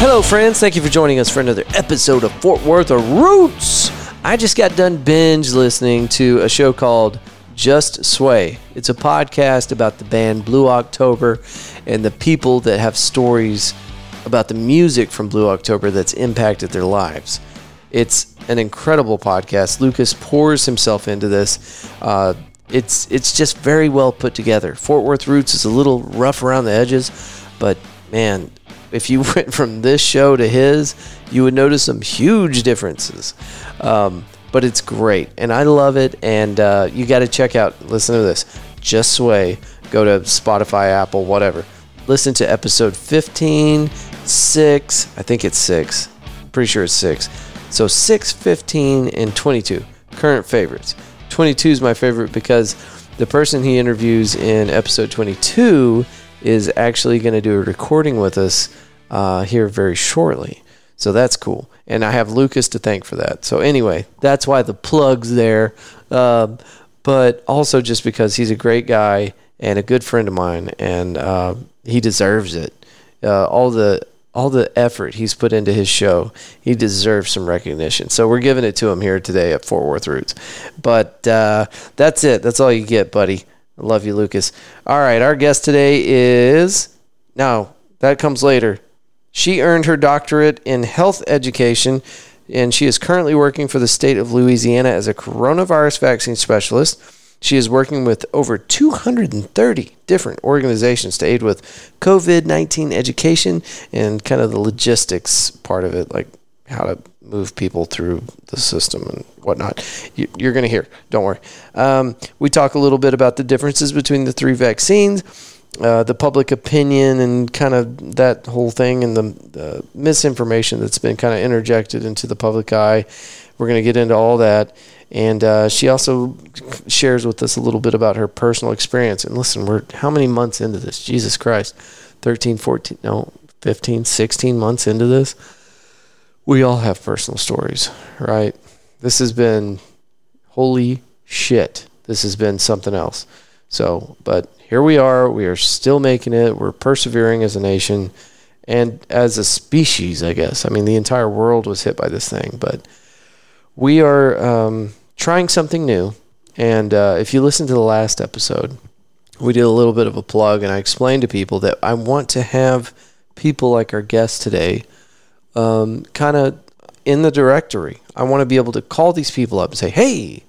Hello, friends. Thank you for joining us for another episode of Fort Worth of Roots. I just got done binge listening to a show called Just Sway. It's a podcast about the band Blue October and the people that have stories about the music from Blue October that's impacted their lives. It's an incredible podcast. Lucas pours himself into this. Uh, it's it's just very well put together. Fort Worth Roots is a little rough around the edges, but man, if you went from this show to his, you would notice some huge differences. Um, but it's great, and I love it. And uh, you got to check out. Listen to this. Just Sway. Go to Spotify, Apple, whatever. Listen to episode 15, 6. I think it's 6. Pretty sure it's 6. So 6, 15, and 22. Current favorites. 22 is my favorite because the person he interviews in episode 22 is actually going to do a recording with us uh, here very shortly. So that's cool. And I have Lucas to thank for that. So, anyway, that's why the plug's there. Um, but also just because he's a great guy and a good friend of mine, and uh, he deserves it. Uh, all the all the effort he's put into his show, he deserves some recognition. So we're giving it to him here today at Fort Worth Roots. But uh, that's it. That's all you get, buddy. I love you, Lucas. All right, our guest today is no, that comes later. She earned her doctorate in health education, and she is currently working for the state of Louisiana as a coronavirus vaccine specialist. She is working with over 230 different organizations to aid with COVID 19 education and kind of the logistics part of it, like how to move people through the system and whatnot. You, are going to hear, don't worry. Um, we talk a little bit about the differences between the three vaccines. Uh, the public opinion and kind of that whole thing and the, the misinformation that's been kind of interjected into the public eye. We're going to get into all that. And uh, she also shares with us a little bit about her personal experience. And listen, we're how many months into this? Jesus Christ. 13, 14, no, 15, 16 months into this. We all have personal stories, right? This has been holy shit. This has been something else. So, but here we are. We are still making it. We're persevering as a nation and as a species, I guess. I mean, the entire world was hit by this thing, but we are um, trying something new. And uh, if you listen to the last episode, we did a little bit of a plug, and I explained to people that I want to have people like our guest today um, kind of in the directory. I want to be able to call these people up and say, hey,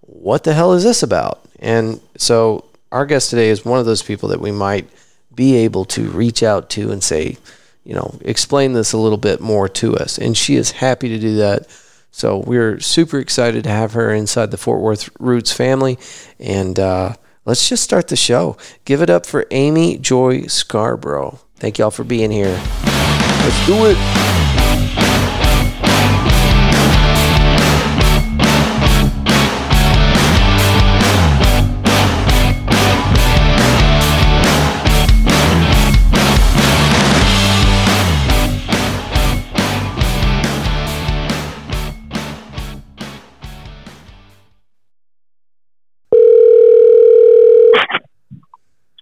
what the hell is this about? And so our guest today is one of those people that we might be able to reach out to and say, you know, explain this a little bit more to us. And she is happy to do that. So we're super excited to have her inside the Fort Worth Roots family. And uh, let's just start the show. Give it up for Amy Joy Scarborough. Thank y'all for being here. Let's do it.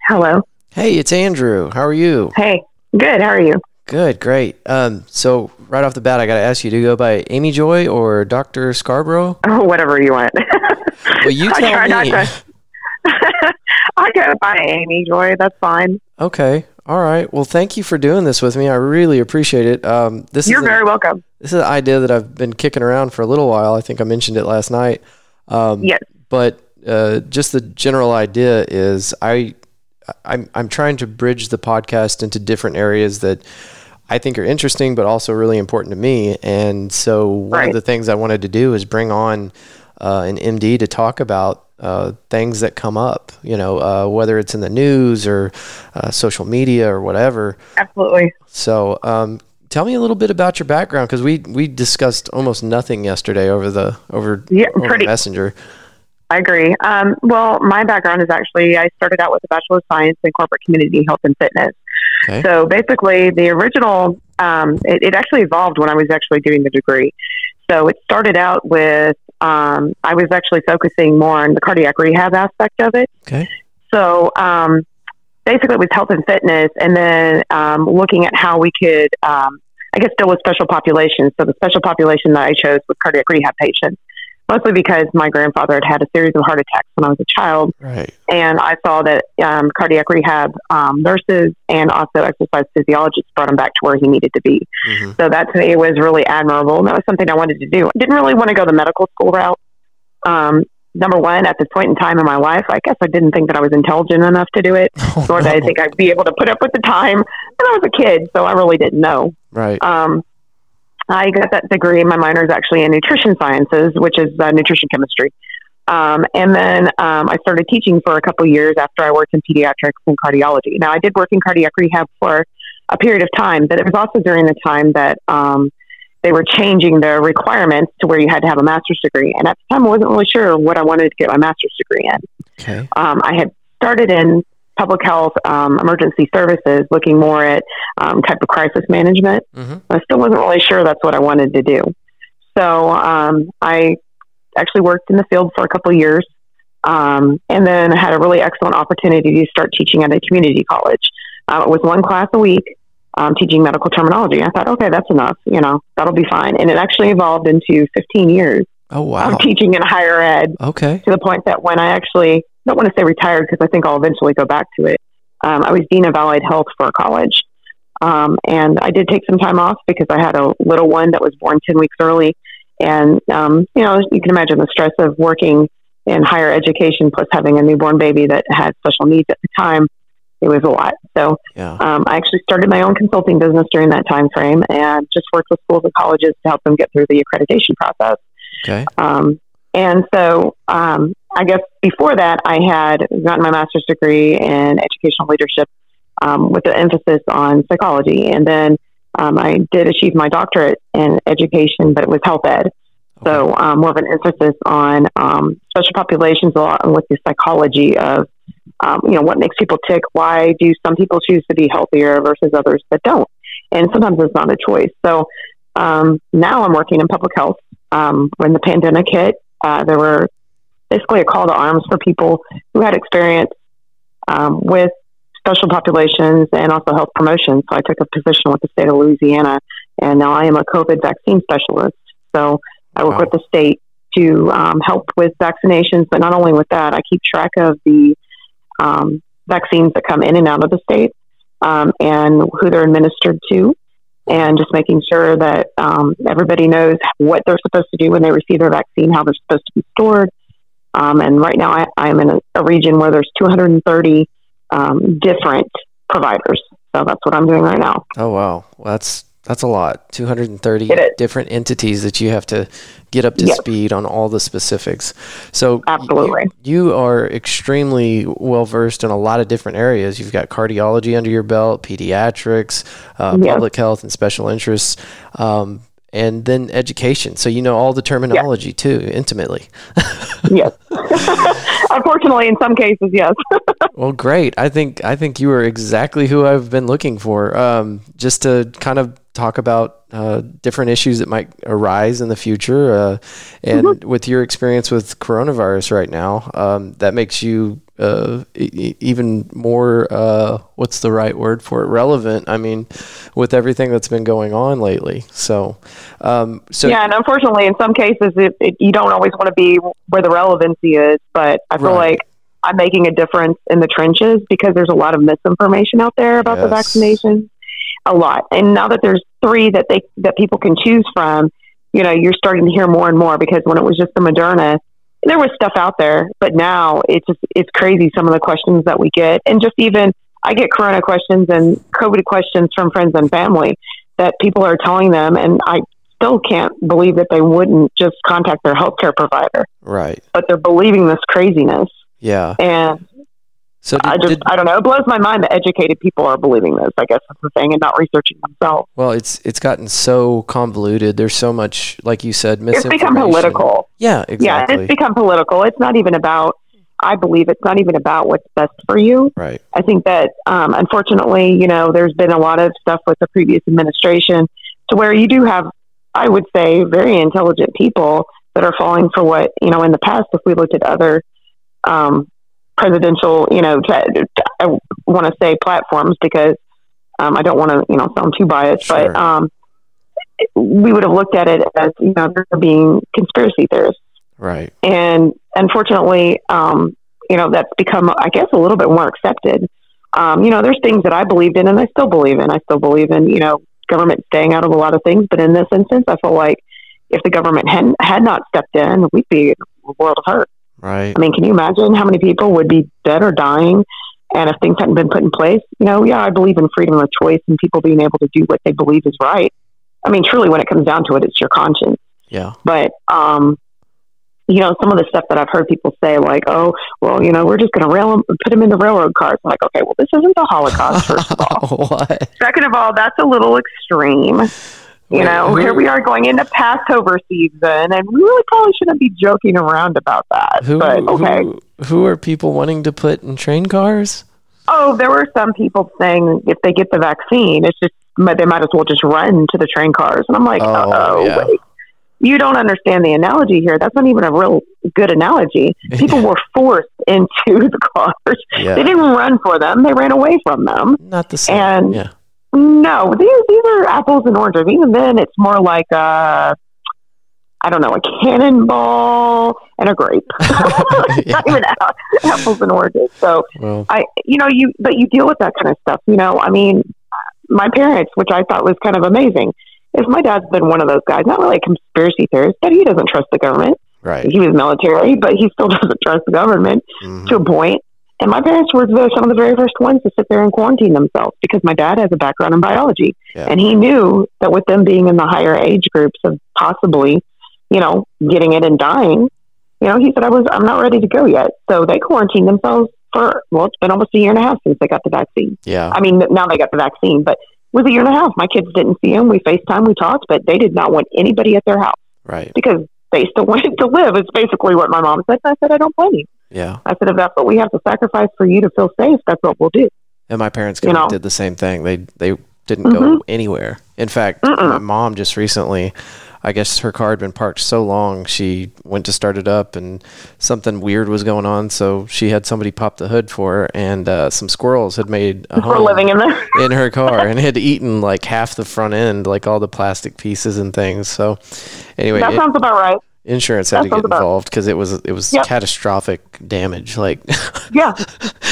Hello. Hey, it's Andrew. How are you? Hey, good. How are you? Good, great. Um, so right off the bat, I got to ask you: Do you go by Amy Joy or Doctor Scarborough? Oh, whatever you want. well, you tell me. To... I go by Amy Joy. That's fine. Okay. All right. Well, thank you for doing this with me. I really appreciate it. Um, this you're is very welcome. This is an idea that I've been kicking around for a little while. I think I mentioned it last night. Um, yes. But uh, just the general idea is I I'm I'm trying to bridge the podcast into different areas that I think are interesting, but also really important to me. And so one right. of the things I wanted to do is bring on uh, an MD to talk about uh, things that come up. You know, uh, whether it's in the news or uh, social media or whatever. Absolutely. So. Um, tell me a little bit about your background because we we discussed almost nothing yesterday over the over, yeah, over pretty, messenger. I agree. Um, well, my background is actually I started out with a Bachelor of Science in Corporate Community Health and Fitness. Okay. So basically, the original, um, it, it, actually evolved when I was actually doing the degree. So it started out with, um, I was actually focusing more on the cardiac rehab aspect of it. Okay. So um, basically, it was health and fitness, and then um, looking at how we could um, I guess, deal with special populations. So the special population that I chose was cardiac rehab patients mostly because my grandfather had had a series of heart attacks when I was a child. Right. And I saw that um, cardiac rehab um, nurses and also exercise physiologists brought him back to where he needed to be. Mm-hmm. So that to me was really admirable. And that was something I wanted to do. I didn't really want to go the medical school route. Um, number one, at this point in time in my life, I guess I didn't think that I was intelligent enough to do it, oh, nor did no. I think I'd be able to put up with the time. And I was a kid, so I really didn't know. Right. Um, I got that degree. My minor is actually in nutrition sciences, which is uh, nutrition chemistry. Um, and then um, I started teaching for a couple years after I worked in pediatrics and cardiology. Now, I did work in cardiac rehab for a period of time, but it was also during the time that um, they were changing the requirements to where you had to have a master's degree. And at the time, I wasn't really sure what I wanted to get my master's degree in. Okay. Um, I had started in public health, um, emergency services, looking more at um, type of crisis management. Mm-hmm. I still wasn't really sure that's what I wanted to do. So um, I actually worked in the field for a couple of years, um, and then had a really excellent opportunity to start teaching at a community college. Uh, it was one class a week. Um, teaching medical terminology. I thought, okay, that's enough. You know, that'll be fine. And it actually evolved into 15 years Oh wow! of teaching in higher ed. Okay. To the point that when I actually don't want to say retired because I think I'll eventually go back to it. Um, I was dean of allied health for a college, um, and I did take some time off because I had a little one that was born ten weeks early, and um, you know you can imagine the stress of working in higher education plus having a newborn baby that had special needs at the time. It was a lot. So yeah. um, I actually started my own consulting business during that time frame and just worked with schools and colleges to help them get through the accreditation process. Okay. Um, and so um, I guess before that, I had gotten my master's degree in educational leadership um, with an emphasis on psychology. And then um, I did achieve my doctorate in education, but it was health ed. So um, more of an emphasis on um, special populations, a lot with the psychology of, um, you know, what makes people tick. Why do some people choose to be healthier versus others that don't? And sometimes it's not a choice. So um, now I'm working in public health. Um, when the pandemic hit, uh, there were basically a call to arms for people who had experience um, with special populations and also health promotion. So I took a position with the state of Louisiana, and now I am a COVID vaccine specialist. So I work wow. with the state to um, help with vaccinations, but not only with that, I keep track of the um, vaccines that come in and out of the state um, and who they're administered to. And just making sure that um, everybody knows what they're supposed to do when they receive their vaccine, how they're supposed to be stored, um, and right now, I, am in a, a, region where there's 230 um, different providers. So that's what I'm doing right now. Oh wow, well, that's that's a lot. 230 different entities that you have to get up to yes. speed on all the specifics. So absolutely, you, you are extremely well versed in a lot of different areas. You've got cardiology under your belt, pediatrics, uh, yes. public health, and special interests. Um, and then education. So you know all the terminology yes. too intimately. yes. Unfortunately, in some cases, yes. well, great. I think I think you are exactly who I've been looking for. Um, just to kind of talk about uh, different issues that might arise in the future, uh, and mm-hmm. with your experience with coronavirus right now, um, that makes you uh, e- even more uh, what's the right word for it relevant i mean with everything that's been going on lately so um, so yeah and unfortunately in some cases it, it, you don't always want to be where the relevancy is but i feel right. like i'm making a difference in the trenches because there's a lot of misinformation out there about yes. the vaccination a lot and now that there's three that they that people can choose from you know you're starting to hear more and more because when it was just the moderna there was stuff out there, but now it's just it's crazy some of the questions that we get, and just even I get Corona questions and COVID questions from friends and family that people are telling them, and I still can't believe that they wouldn't just contact their healthcare provider. Right. But they're believing this craziness. Yeah. And so did, I just did, I don't know. It blows my mind that educated people are believing this. I guess that's the thing, and not researching themselves. Well, it's it's gotten so convoluted. There's so much, like you said, misinformation. It's become political. Yeah, exactly. Yeah, it's become political. It's not even about. I believe it's not even about what's best for you. Right. I think that um, unfortunately, you know, there's been a lot of stuff with the previous administration to where you do have, I would say, very intelligent people that are falling for what you know. In the past, if we looked at other um, presidential, you know, I want to say platforms because um, I don't want to, you know, sound too biased, sure. but um, we would have looked at it as you know there being conspiracy theorists. Right. And unfortunately, um, you know, that's become, I guess, a little bit more accepted. Um, you know, there's things that I believed in and I still believe in. I still believe in, you know, government staying out of a lot of things. But in this instance, I feel like if the government had, had not stepped in, we'd be in a world of hurt. Right. I mean, can you imagine how many people would be dead or dying? And if things hadn't been put in place, you know, yeah, I believe in freedom of choice and people being able to do what they believe is right. I mean, truly, when it comes down to it, it's your conscience. Yeah. But, um, you know, some of the stuff that I've heard people say, like, oh, well, you know, we're just going to rail them, put them in the railroad cars. I'm like, okay, well, this isn't the Holocaust, first of all. what? Second of all, that's a little extreme. You know, here we are going into Passover season, and we really probably shouldn't be joking around about that. Who, but okay. Who, who are people wanting to put in train cars? Oh, there were some people saying if they get the vaccine, it's just they might as well just run to the train cars. And I'm like, oh, yeah. wait you don't understand the analogy here. That's not even a real good analogy. People yeah. were forced into the cars. Yeah. They didn't run for them; they ran away from them. Not the same. And yeah. No, these these are apples and oranges. Even then, it's more like a I don't know, a cannonball and a grape. Not even apples and oranges. So well. I, you know, you but you deal with that kind of stuff. You know, I mean, my parents, which I thought was kind of amazing is my dad's been one of those guys, not really a conspiracy theorist, but he doesn't trust the government. Right. He was military, but he still doesn't trust the government mm-hmm. to a point. And my parents were the, some of the very first ones to sit there and quarantine themselves because my dad has a background in biology. Yeah. And he knew that with them being in the higher age groups of possibly, you know, getting it and dying, you know, he said, I was, I'm not ready to go yet. So they quarantined themselves for, well, it's been almost a year and a half since they got the vaccine. Yeah. I mean, now they got the vaccine, but was a year and a half. My kids didn't see him. We FaceTime, we talked, but they did not want anybody at their house. Right. Because they still wanted to live. It's basically what my mom said. I said, I don't blame you. Yeah. I said, if that's what we have to sacrifice for you to feel safe, that's what we'll do. And my parents you know? did the same thing. They they didn't mm-hmm. go anywhere. In fact, Mm-mm. my mom just recently I guess her car had been parked so long, she went to start it up and something weird was going on. So she had somebody pop the hood for her, and uh, some squirrels had made a home living in there in her car and had eaten like half the front end, like all the plastic pieces and things. So anyway, that sounds about right. Insurance had that to get involved because it was it was yep. catastrophic damage. Like yeah,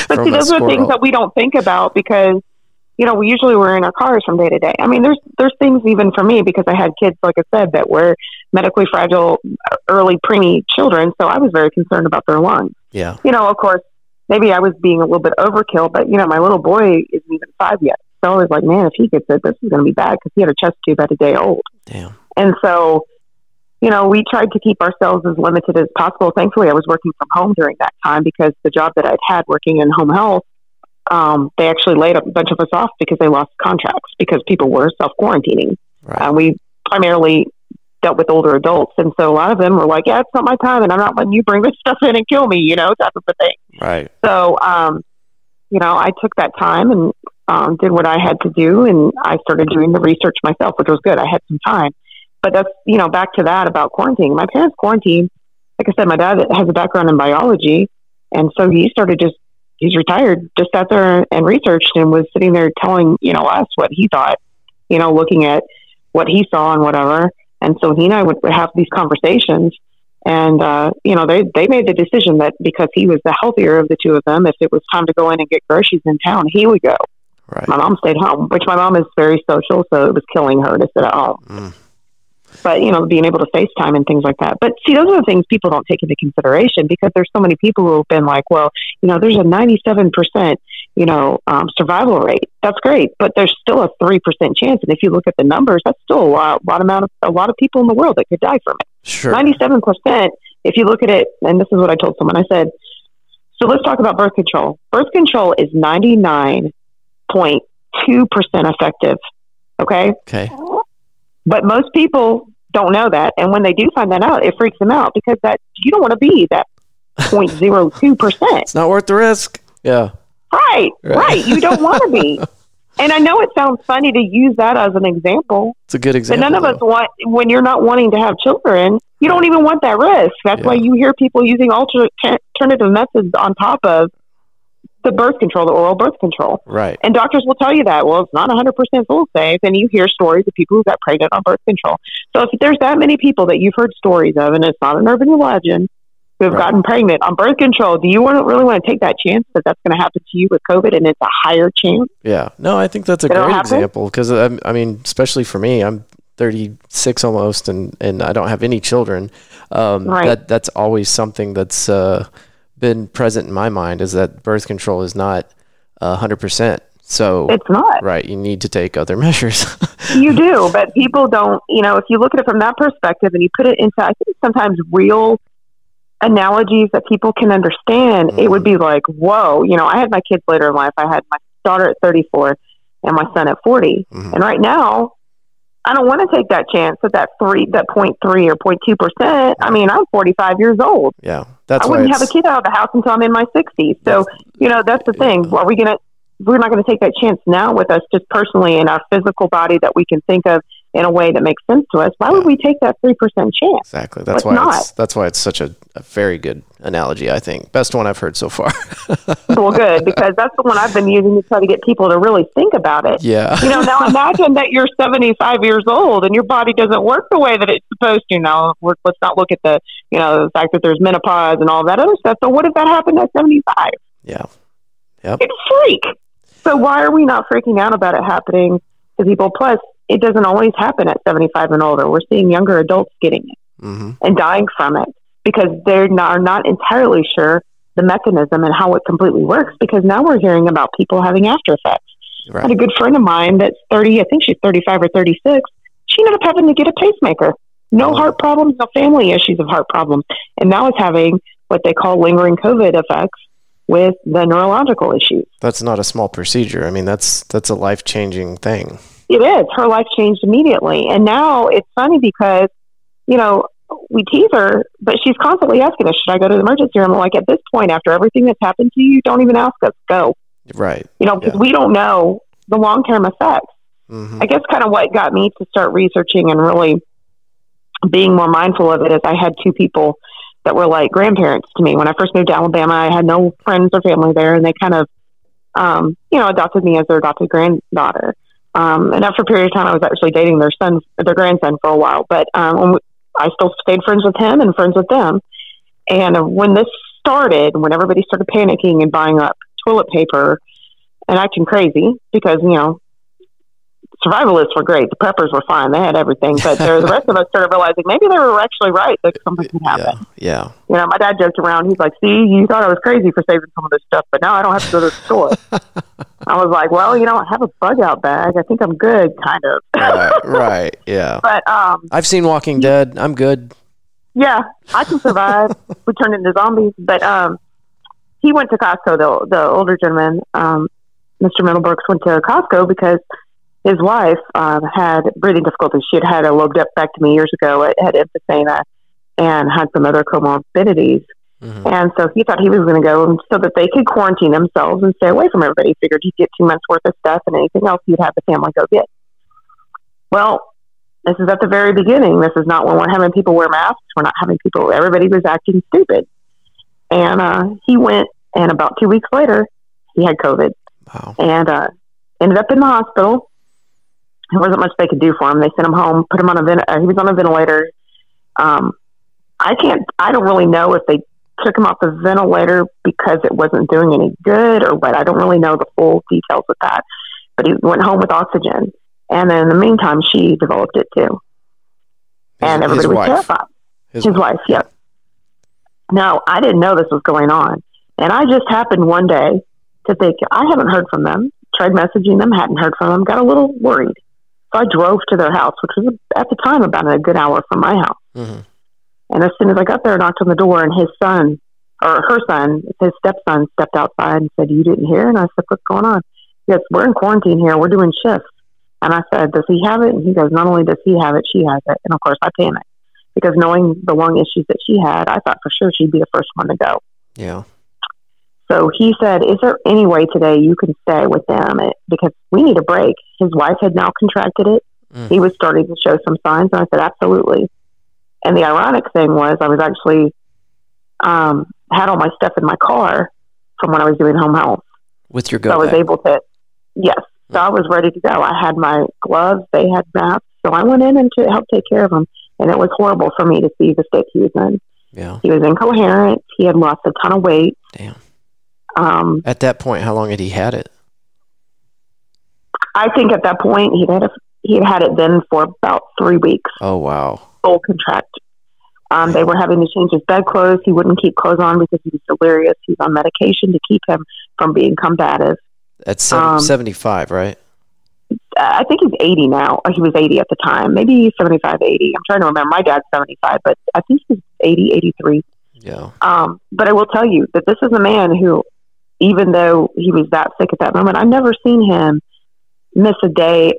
but see, those are things that we don't think about because you know, we usually were in our cars from day to day. I mean, there's there's things even for me because I had kids, like I said, that were medically fragile, uh, early preemie children. So I was very concerned about their lungs. Yeah. You know, of course, maybe I was being a little bit overkill, but you know, my little boy isn't even five yet. So I was like, man, if he gets it, this is going to be bad because he had a chest tube at a day old. Damn. And so, you know, we tried to keep ourselves as limited as possible. Thankfully, I was working from home during that time because the job that I'd had working in home health um, they actually laid a bunch of us off because they lost contracts because people were self quarantining. Right. Uh, we primarily dealt with older adults, and so a lot of them were like, "Yeah, it's not my time, and I'm not letting you bring this stuff in and kill me," you know, type of a thing. Right. So, um, you know, I took that time and um, did what I had to do, and I started doing the research myself, which was good. I had some time, but that's you know back to that about quarantine. My parents quarantined. Like I said, my dad has a background in biology, and so he started just he's retired, just sat there and researched and was sitting there telling, you know, us what he thought, you know, looking at what he saw and whatever. And so he and I would have these conversations. And, uh, you know, they, they made the decision that because he was the healthier of the two of them, if it was time to go in and get groceries in town, he would go. Right. My mom stayed home, which my mom is very social, so it was killing her to sit at home. Mm but you know, being able to FaceTime and things like that. But see, those are the things people don't take into consideration because there's so many people who have been like, well, you know, there's a 97 percent, you know, um, survival rate. That's great, but there's still a three percent chance. And if you look at the numbers, that's still a lot, lot amount of a lot of people in the world that could die from it. Sure, 97 percent. If you look at it, and this is what I told someone, I said, so let's talk about birth control. Birth control is 99.2 percent effective. Okay. Okay. But most people don't know that, and when they do find that out, it freaks them out because that you don't want to be that 0.02 percent. It's not worth the risk. Yeah. Right, right. right. You don't want to be. And I know it sounds funny to use that as an example. It's a good example. But none of though. us want when you're not wanting to have children. You don't even want that risk. That's yeah. why you hear people using alternative methods on top of the birth control, the oral birth control. Right. And doctors will tell you that. Well, it's not 100% full safe. And you hear stories of people who got pregnant on birth control. So if there's that many people that you've heard stories of, and it's not an urban legend, who have right. gotten pregnant on birth control, do you want, really want to take that chance that that's going to happen to you with COVID and it's a higher chance? Yeah. No, I think that's a great example because, um, I mean, especially for me, I'm 36 almost and, and I don't have any children. Um, right. that, that's always something that's uh, been present in my mind is that birth control is not uh, 100%. So it's not right. You need to take other measures. you do, but people don't. You know, if you look at it from that perspective and you put it into, I think sometimes real analogies that people can understand, mm-hmm. it would be like, whoa. You know, I had my kids later in life. I had my daughter at 34 and my son at 40, mm-hmm. and right now I don't want to take that chance at that three, that point three or point two percent. I mean, I'm 45 years old. Yeah, that's. I wouldn't have a kid out of the house until I'm in my 60s. So you know, that's the thing. Are we gonna? We're not going to take that chance now with us, just personally in our physical body that we can think of in a way that makes sense to us. Why yeah. would we take that three percent chance? Exactly. That's Let's why. Not. It's, that's why it's such a, a, very good analogy. I think best one I've heard so far. well, good because that's the one I've been using to try to get people to really think about it. Yeah. You know, now imagine that you're 75 years old and your body doesn't work the way that it's supposed to. Now, let's not look at the you know the fact that there's menopause and all that other stuff. So, what if that happened at 75? Yeah. Yep. It's freak. So why are we not freaking out about it happening to people? Plus, it doesn't always happen at 75 and older. We're seeing younger adults getting it mm-hmm. and dying from it because they're not, are not entirely sure the mechanism and how it completely works because now we're hearing about people having after effects. Right. I had a good friend of mine that's 30, I think she's 35 or 36. She ended up having to get a pacemaker. No oh. heart problems, no family issues of heart problems. And now is having what they call lingering COVID effects with the neurological issues. That's not a small procedure. I mean, that's that's a life-changing thing. It is. Her life changed immediately. And now it's funny because, you know, we tease her, but she's constantly asking us, should I go to the emergency room? Like at this point, after everything that's happened to you, don't even ask us, go. Right. You know, because yeah. we don't know the long term effects. Mm-hmm. I guess kind of what got me to start researching and really being more mindful of it is I had two people that were like grandparents to me. When I first moved to Alabama, I had no friends or family there, and they kind of, um, you know, adopted me as their adopted granddaughter. Um, and after a period of time, I was actually dating their son, their grandson for a while. But um, I still stayed friends with him and friends with them. And when this started, when everybody started panicking and buying up toilet paper and acting crazy, because you know survivalists were great. The preppers were fine. They had everything. But the rest of us started realizing maybe they were actually right that something could happen. Yeah, yeah. You know, my dad joked around. He's like, see, you thought I was crazy for saving some of this stuff, but now I don't have to go to the store. I was like, well, you know, I have a bug out bag. I think I'm good, kind of. right, right, yeah. But um, I've seen Walking Dead. I'm good. Yeah, I can survive. we turned into zombies. But um, he went to Costco, the, the older gentleman. Um, Mr. Middlebrooks went to Costco because – his wife um, had breathing difficulties. She had had a lobectomy years ago, it had emphysema, and had some other comorbidities. Mm-hmm. And so he thought he was going to go so that they could quarantine themselves and stay away from everybody. He figured he'd get two months worth of stuff and anything else he'd have the family go get. Well, this is at the very beginning. This is not when we're having people wear masks. We're not having people, everybody was acting stupid. And uh, he went, and about two weeks later, he had COVID. Wow. And uh, ended up in the hospital there wasn't much they could do for him. They sent him home, put him on a vent. Uh, he was on a ventilator. Um, I can't. I don't really know if they took him off the ventilator because it wasn't doing any good or what. I don't really know the full details with that. But he went home with oxygen, and then in the meantime, she developed it too, and everybody was wife. terrified. His, his wife, yep. Now I didn't know this was going on, and I just happened one day to think I haven't heard from them. Tried messaging them, hadn't heard from them. Got a little worried. So I drove to their house, which was at the time about a good hour from my house. Mm-hmm. And as soon as I got there, I knocked on the door, and his son, or her son, his stepson, stepped outside and said, "You didn't hear?" And I said, "What's going on?" Yes, we're in quarantine here. We're doing shifts. And I said, "Does he have it?" And he goes, "Not only does he have it, she has it." And of course, I panicked because knowing the lung issues that she had, I thought for sure she'd be the first one to go. Yeah. So he said, Is there any way today you can stay with them? Because we need a break. His wife had now contracted it. Mm. He was starting to show some signs. And I said, Absolutely. And the ironic thing was, I was actually um, had all my stuff in my car from when I was doing home health. with your go. So I was able to, yes. So I was ready to go. I had my gloves. They had masks. So I went in and to help take care of him. And it was horrible for me to see the state he was in. Yeah. He was incoherent. He had lost a ton of weight. Damn. Um, at that point, how long had he had it? I think at that point he'd had a, he'd had it then for about three weeks. Oh wow! Full contract. Um, they were having to change his bedclothes. He wouldn't keep clothes on because he was delirious. He was on medication to keep him from being combative. At 70, um, 75, right? I think he's 80 now. He was 80 at the time. Maybe 75, 80. I'm trying to remember. My dad's 75, but I think he's 80, 83. Yeah. Um, but I will tell you that this is a man who, even though he was that sick at that moment, I've never seen him miss a day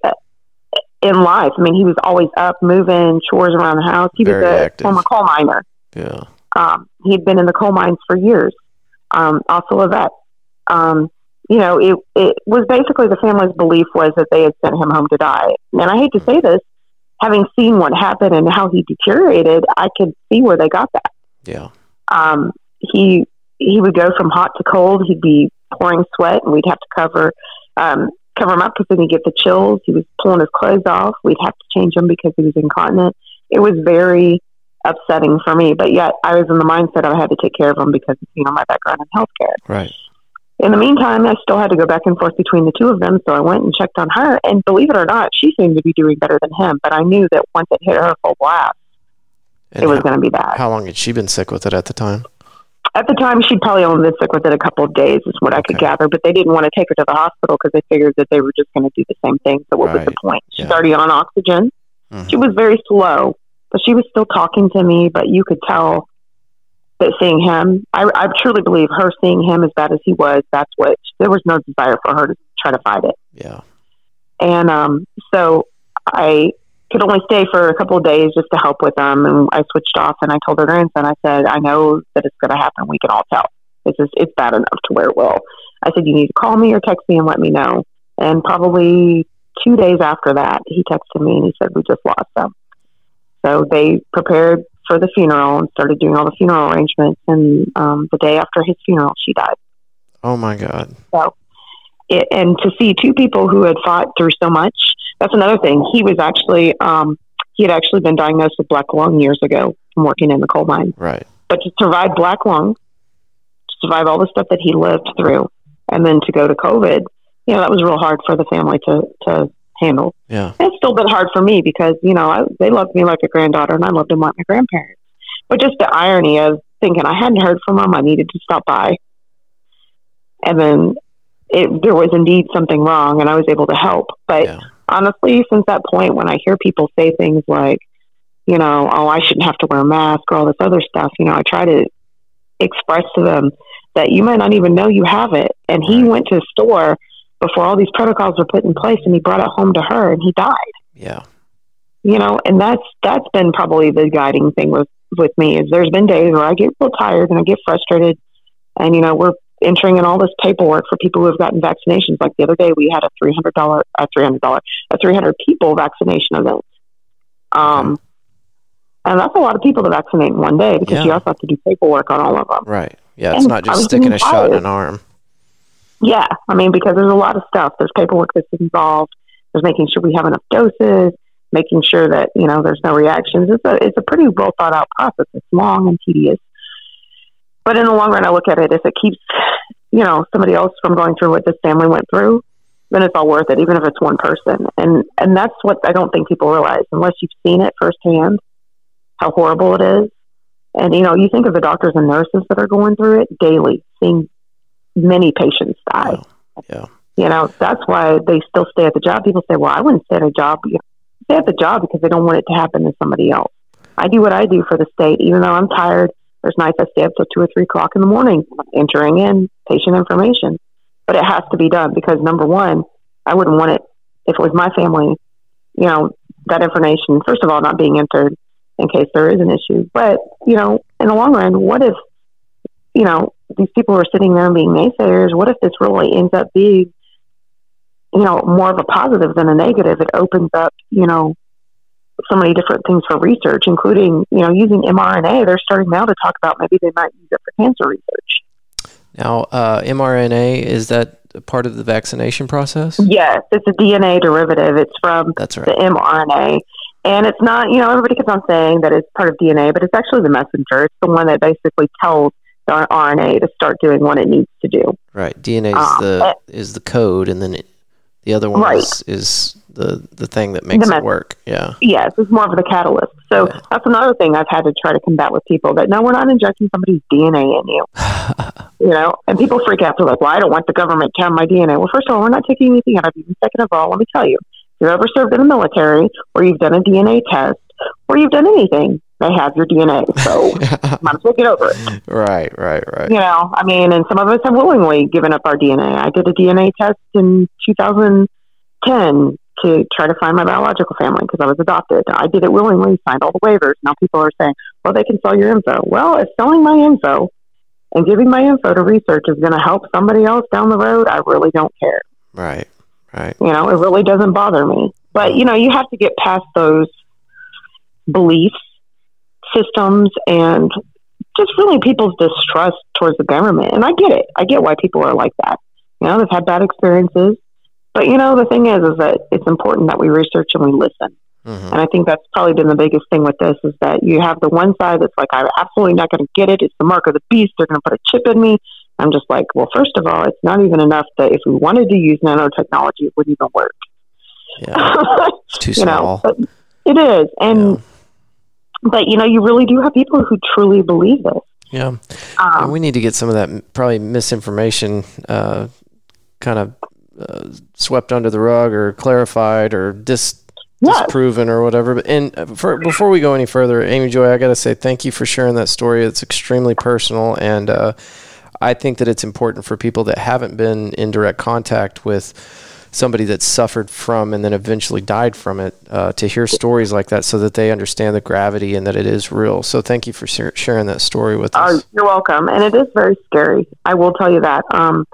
in life. I mean, he was always up, moving, chores around the house. He Very was a active. former coal miner. Yeah. Um, he'd been in the coal mines for years. Um, also a vet. Um, you know, it it was basically the family's belief was that they had sent him home to die. And I hate to say this, having seen what happened and how he deteriorated, I could see where they got that. Yeah. Um, he he would go from hot to cold. He'd be pouring sweat, and we'd have to cover um, cover him up because then he'd get the chills. He was pulling his clothes off. We'd have to change him because he was incontinent. It was very upsetting for me, but yet I was in the mindset I had to take care of him because you know my background in healthcare. Right. In the meantime, I still had to go back and forth between the two of them, so I went and checked on her. And believe it or not, she seemed to be doing better than him. But I knew that once it hit her full blast, And it was going to be bad. How long had she been sick with it at the time? At the time, she'd probably only been sick within a couple of days, is what I could gather. But they didn't want to take her to the hospital because they figured that they were just going to do the same thing. So what was the point? She's Yeah. already on oxygen. Mhm. She was very slow, but she was still talking to me. But you could tell that seeing him, I, I truly believe her seeing him as bad as he was, that's what there was no desire for her to try to fight it. Yeah. And um, so I could only stay for a couple of days just to help with them. And I switched off and I told her grandson, I said, I know that it's going to happen. We can all tell. It's just, it's bad enough to where it will. I said, you need to call me or text me and let me know. And probably two days after that, he texted me and he said, we just lost them. So they prepared for the funeral and started doing all the funeral arrangements. And um, the day after his funeral, she died. Oh my God. So, it, and to see two people who had fought through so much, that's another thing. He was actually, um, he had actually been diagnosed with black lung years ago from working in the coal mine. Right. But to survive black lung, to survive all the stuff that he lived through, and then to go to COVID, you know, that was real hard for the family to, to handle. Yeah. It's still been hard for me because, you know, I, they loved me like a granddaughter and I loved them like my grandparents. But just the irony of thinking I hadn't heard from them, I needed to stop by. And then it, there was indeed something wrong and I was able to help. But Yeah. Honestly, since that point, when I hear people say things like, you know, oh, I shouldn't have to wear a mask or all this other stuff, you know, I try to express to them that you might not even know you have it. And he went to a store before all these protocols were put in place and he brought it home to her and he died Yeah. you know and that's that's been probably the guiding thing with with me is there's been days where i get real tired and i get frustrated and you know we're entering in all this paperwork for people who have gotten vaccinations like the other day we had a $300 a $300 a 300 people vaccination event um and that's a lot of people to vaccinate in one day because Yeah. you also have to do paperwork on all of them Right. Yeah. It's And not just sticking a shot in an arm. Yeah, I mean, because there's a lot of stuff. There's paperwork that's involved. There's making sure we have enough doses, making sure that you know there's no reactions. It's a it's a pretty well thought out process. It's long and tedious, but in the long run, I look at it if it keeps you know somebody else from going through what this family went through, then it's all worth it, even if it's one person. And and that's what I don't think people realize unless you've seen it firsthand, how horrible it is. And you know, you think of the doctors and nurses that are going through it daily, seeing many patients die. Yeah. You know, that's why they still stay at the job. People say, well, I wouldn't stay at a job. You know, stay at the job because they don't want it to happen to somebody else. I do what I do for the state, even though I'm tired. There's nights I stay up till two or three o'clock in the morning entering in patient information. But it has to be done because number one, I wouldn't want it if it was my family, you know, that information, first of all, not being entered in case there is an issue. But, you know, in the long run, what if, you know, these people are sitting there and being naysayers? What if this really ends up being, you know, more of a positive than a negative? It opens up, you know, so many different things for research, including, you know, using mRNA. They're starting now to talk about maybe they might use it for cancer research. Now, uh, mRNA is that part of the vaccination process? Yes, it's a DNA derivative. It's from That's right. the mRNA. And it's not, you know, everybody keeps on saying that it's part of DNA, but it's actually the messenger. It's the one that basically tells the RNA to start doing what it needs to do. Right. DNA is Um, the eh. is the code, and then it, the other one Right. is, is the the thing that makes The it work. Yeah. Yes, it's more of the catalyst. So Yeah. that's another thing I've had to try to combat with people that no, we're not injecting somebody's DNA in you. you know, and people freak out. They're like, well, I don't want the government to have my DNA. Well, first of all, we're not taking anything out of you. Second of all, let me tell you, if you've ever served in the military or you've done a DNA test or you've done anything, they have your DNA. So might as well get over it. right. Right. Right. You know, I mean, and some of us have willingly given up our DNA. I did a DNA test in 2010 to try to find my biological family because I was adopted. I did it willingly, signed all the waivers. Now people are saying, well, they can sell your info. Well, if selling my info and giving my info to research is going to help somebody else down the road, I really don't care. Right. Right. You know, it really doesn't bother me. But, you know, you have to get past those beliefs, systems, and just really people's distrust towards the government. And I get it. I get why people are like that. You know, they've had bad experiences. But, you know, the thing is, is that it's important that we research and we listen. hmm And I think that's probably been the biggest thing with this is that you have the one side that's like, I'm absolutely not going to get it. It's the mark of the beast. They're going to put a chip in me. I'm just like, well, first of all, it's not even enough that if we wanted to use nanotechnology, it wouldn't even work. Yeah. It's too know, small. but it is. And, Yeah. but, you know, you really do have people who truly believe this. Yeah. And Um, we need to get some of that probably misinformation uh, kind of uh, swept under the rug or clarified or dis- Yes. disproven or whatever. But and uh, for, before we go any further, Amy Joy, I got to say thank you for sharing that story. It's extremely personal, and uh, I think that it's important for people that haven't been in direct contact with somebody that suffered from and then eventually died from it uh, to hear stories like that so that they understand the gravity and that it is real. So thank you for shar- sharing that story with Oh, us. you're welcome. And it is very scary. I will tell you that. Um,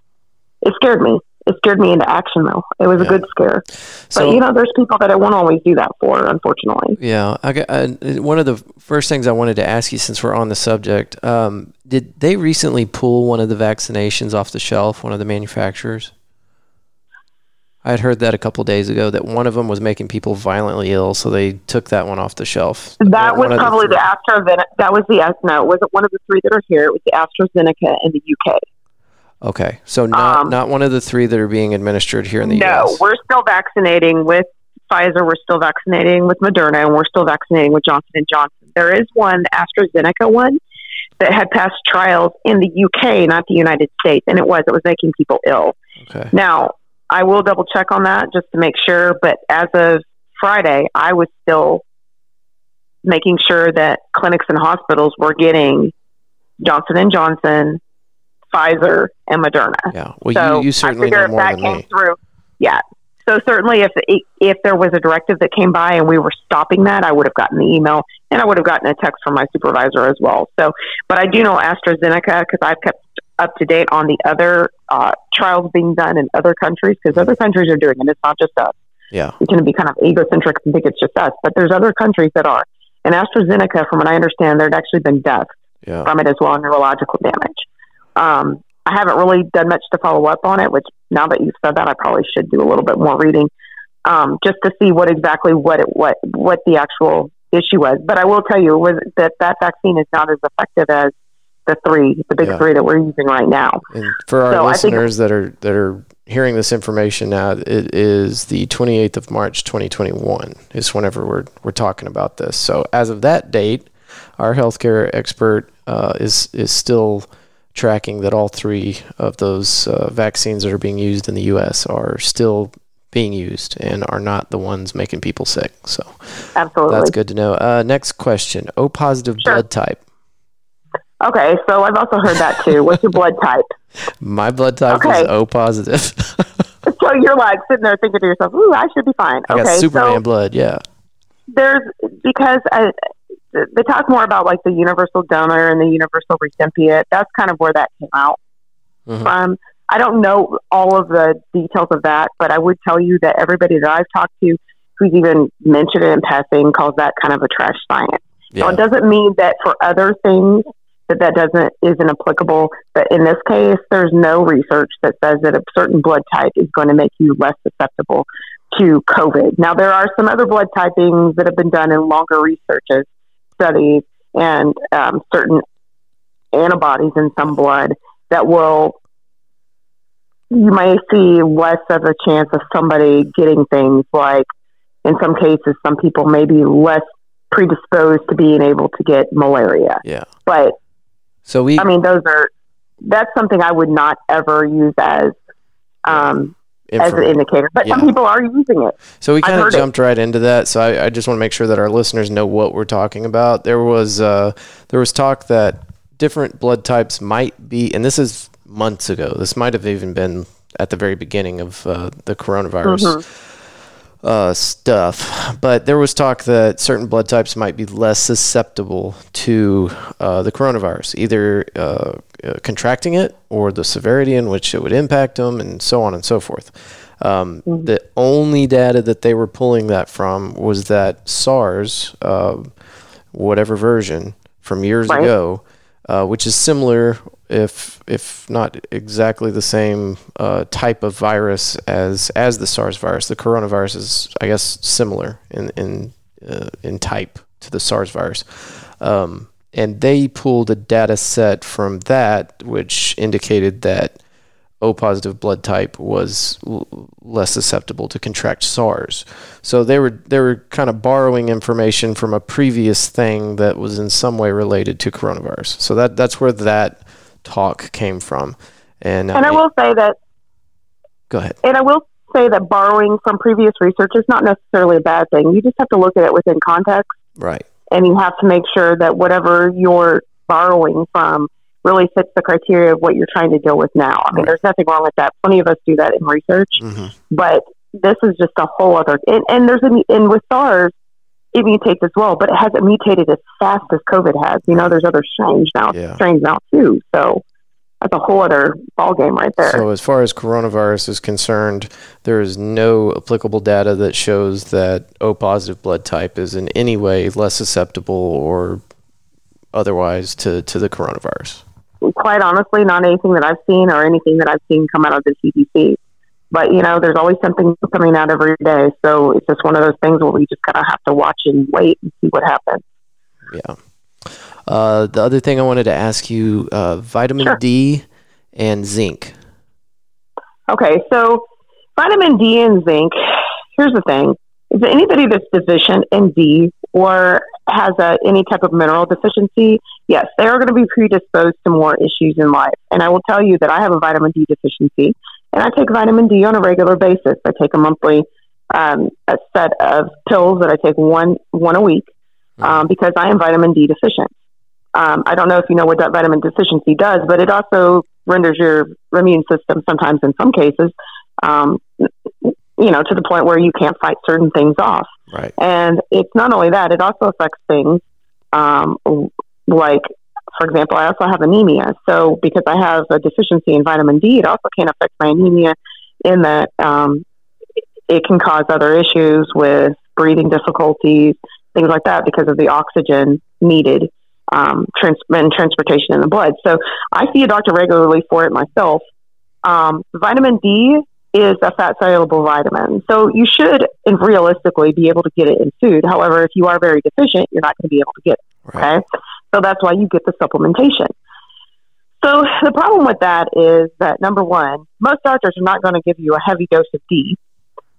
it scared me. It scared me into action, though. It was Yeah. a good scare. So- but you know, there's people that I won't always do that for, unfortunately. Yeah, I uh, one of the first things I wanted to ask you, since we're on the subject, um, did they recently pull one of the vaccinations off the shelf? One of the manufacturers. I had heard that a couple days ago that one of them was making people violently ill, so they took that one off the shelf. That One was probably three. the, AstraZeneca. That was the no, it wasn't one of the three that are here. It was the AstraZeneca in the UK. Okay, so not Um, not one of the three that are being administered here in the no, U.S. No, we're still vaccinating with Pfizer. We're still vaccinating with Moderna, and we're still vaccinating with Johnson and Johnson. There is one AstraZeneca one that had passed trials in the UK, not the United States, and it was it was making people ill. Okay, Now, I will double check on that just to make sure, but as of Friday, I was still making sure that clinics and hospitals were getting Johnson and Johnson, Pfizer, and Moderna. yeah. Well, so you, you I certainly figure know if more that than came me. through, yeah. So certainly, if if there was a directive that came by and we were stopping that, I would have gotten the email and I would have gotten a text from my supervisor as well. So, but I do know AstraZeneca because I've kept up to date on the other uh, trials being done in other countries because other countries are doing it. It's not just us. Yeah, We can be kind of egocentric and think it's just us, but there's other countries that are. And AstraZeneca, from what I understand, there'd actually been deaths yeah. from it as well, neurological damage. Um, I haven't really done much to follow up on it, which now that you've said that, I probably should do a little bit more reading um, just to see what exactly what it, what what the actual issue was. But I will tell you was that that vaccine is not as effective as the three, the big Yeah. three that we're using right now. And for our So listeners that are that are hearing this information now, it is the 28th of March, 2021 is whenever we're we're talking about this. So as of that date, our healthcare expert uh, is is still tracking that all three of those uh, vaccines that are being used in the U.S. are still being used and are not the ones making people sick. So Absolutely. that's good to know. Uh, next question: O positive Sure. blood type. Okay, so I've also heard that too. What's your blood type? My blood type Okay. is O positive. So you're like sitting there thinking to yourself, "Ooh, I should be fine." I got okay, Superman so blood. Yeah. there's because uh, they talk more about like the universal donor and the universal recipient. That's kind of where that came out Mhm. from. I don't know all of the details of that, but I would tell you that everybody that I've talked to who's even mentioned it in passing calls that kind of a trash science. Yeah. Now, it doesn't mean that for other things that that doesn't isn't applicable. But in this case, there's no research that says that a certain blood type is going to make you less susceptible to COVID. Now, there are some other blood typings that have been done in longer researches, studies, and um, certain antibodies in some blood that will you may see less of a chance of somebody getting things like in some cases some people may be less predisposed to being able to get malaria. Yeah. But so we I mean those are that's something I would not ever use as um as an indicator. But yeah. some people are using it. So we kind of jumped it. right into that. So I, I just want to make sure that our listeners know what we're talking about. There was uh, there was talk that different blood types might be, and this is months ago. This might have even been at the very beginning of uh, the coronavirus. Mm-hmm. Uh, stuff, but there was talk that certain blood types might be less susceptible to uh, the coronavirus, either uh, uh, contracting it or the severity in which it would impact them, and so on and so forth. Um, mm-hmm. The only data that they were pulling that from was that SARS, uh, whatever version from years right. ago, uh, which is similar, if if not exactly the same uh, type of virus as as the SARS virus. The coronavirus is, I guess, similar in in uh, in type to the SARS virus. Um, and they pulled a data set from that, which indicated that O positive blood type was l- less susceptible to contract SARS. So they were they were kind of borrowing information from a previous thing that was in some way related to coronavirus. So that that's where that talk came from. And and I will say that. Go ahead. And I will say that borrowing from previous research is not necessarily a bad thing. You just have to look at it within context. Right. And you have to make sure that whatever you're borrowing from really fits the criteria of what you're trying to deal with now. I mean, right. there's nothing wrong with that. Plenty of us do that in research, mm-hmm. but this is just a whole other. And, and there's a and with SARS, it mutates as well, but it hasn't mutated as fast as COVID has. You know, there's other strains now, yeah. strains now too. So that's a whole other ballgame right there. So, as far as coronavirus is concerned, there is no applicable data that shows that O positive blood type is in any way less susceptible or otherwise to, to the coronavirus quite honestly, not anything that I've seen or anything that I've seen come out of the CDC. But you know, there's always something coming out every day, so it's just one of those things where we just kind of have to watch and wait and see what happens. Yeah. Uh, the other thing I wanted to ask you: uh, vitamin sure. D and zinc. Okay, so vitamin D and zinc. Here's the thing: is anybody that's deficient in D or has a, any type of mineral deficiency, yes, they are going to be predisposed to more issues in life. And I will tell you that I have a vitamin D deficiency, and I take vitamin D on a regular basis. I take a monthly um, a set of pills that I take one one a week mm-hmm. um, because I am vitamin D deficient. Um, I don't know if you know what that vitamin deficiency does, but it also renders your immune system sometimes, in some cases, um, you know, to the point where you can't fight certain things off. Right. And it's not only that; it also affects things um, like, for example, I also have anemia. So because I have a deficiency in vitamin D, it also can affect my anemia in that um, it can cause other issues with breathing difficulties, things like that, because of the oxygen needed um, trans- and transportation in the blood. So I see a doctor regularly for it myself. Um, vitamin D is a fat soluble vitamin. So you should realistically be able to get it in food. However, if you are very deficient, you're not going to be able to get it. Right. Okay. So that's why you get the supplementation. So the problem with that is that number one, most doctors are not going to give you a heavy dose of D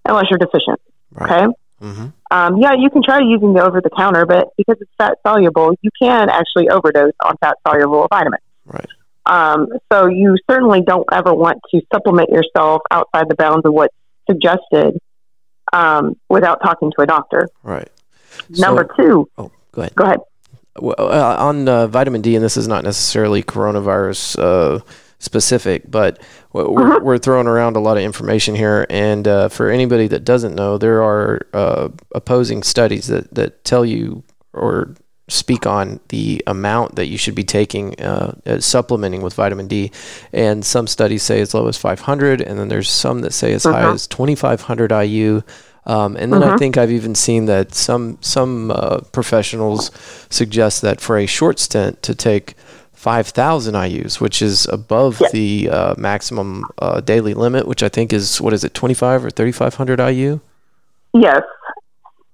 unless you're deficient. Right. Okay. Mm-hmm. Um, yeah, you can try using the over the counter, but because it's fat soluble, you can actually overdose on fat soluble vitamins. Right. Um, so you certainly don't ever want to supplement yourself outside the bounds of what's suggested um, without talking to a doctor. Right. Number so, two. Oh, go ahead. Go ahead. Uh, on uh, vitamin D, and this is not necessarily coronavirus uh, specific, but we're, uh-huh. we're, throwing around a lot of information here. And uh, for anybody that doesn't know, there are uh, opposing studies that, that tell you or speak on the amount that you should be taking, uh, uh supplementing with vitamin D. And some studies say as low as 500, and then there's some that say as uh-huh. high as 2,500 IU. Um, and then uh-huh. I think I've even seen that some some uh, professionals suggest that for a short stint to take 5,000 IU's, which is above yes. the uh, maximum uh, daily limit, which I think is, what is it, 25 or 3,500 IU? Yes.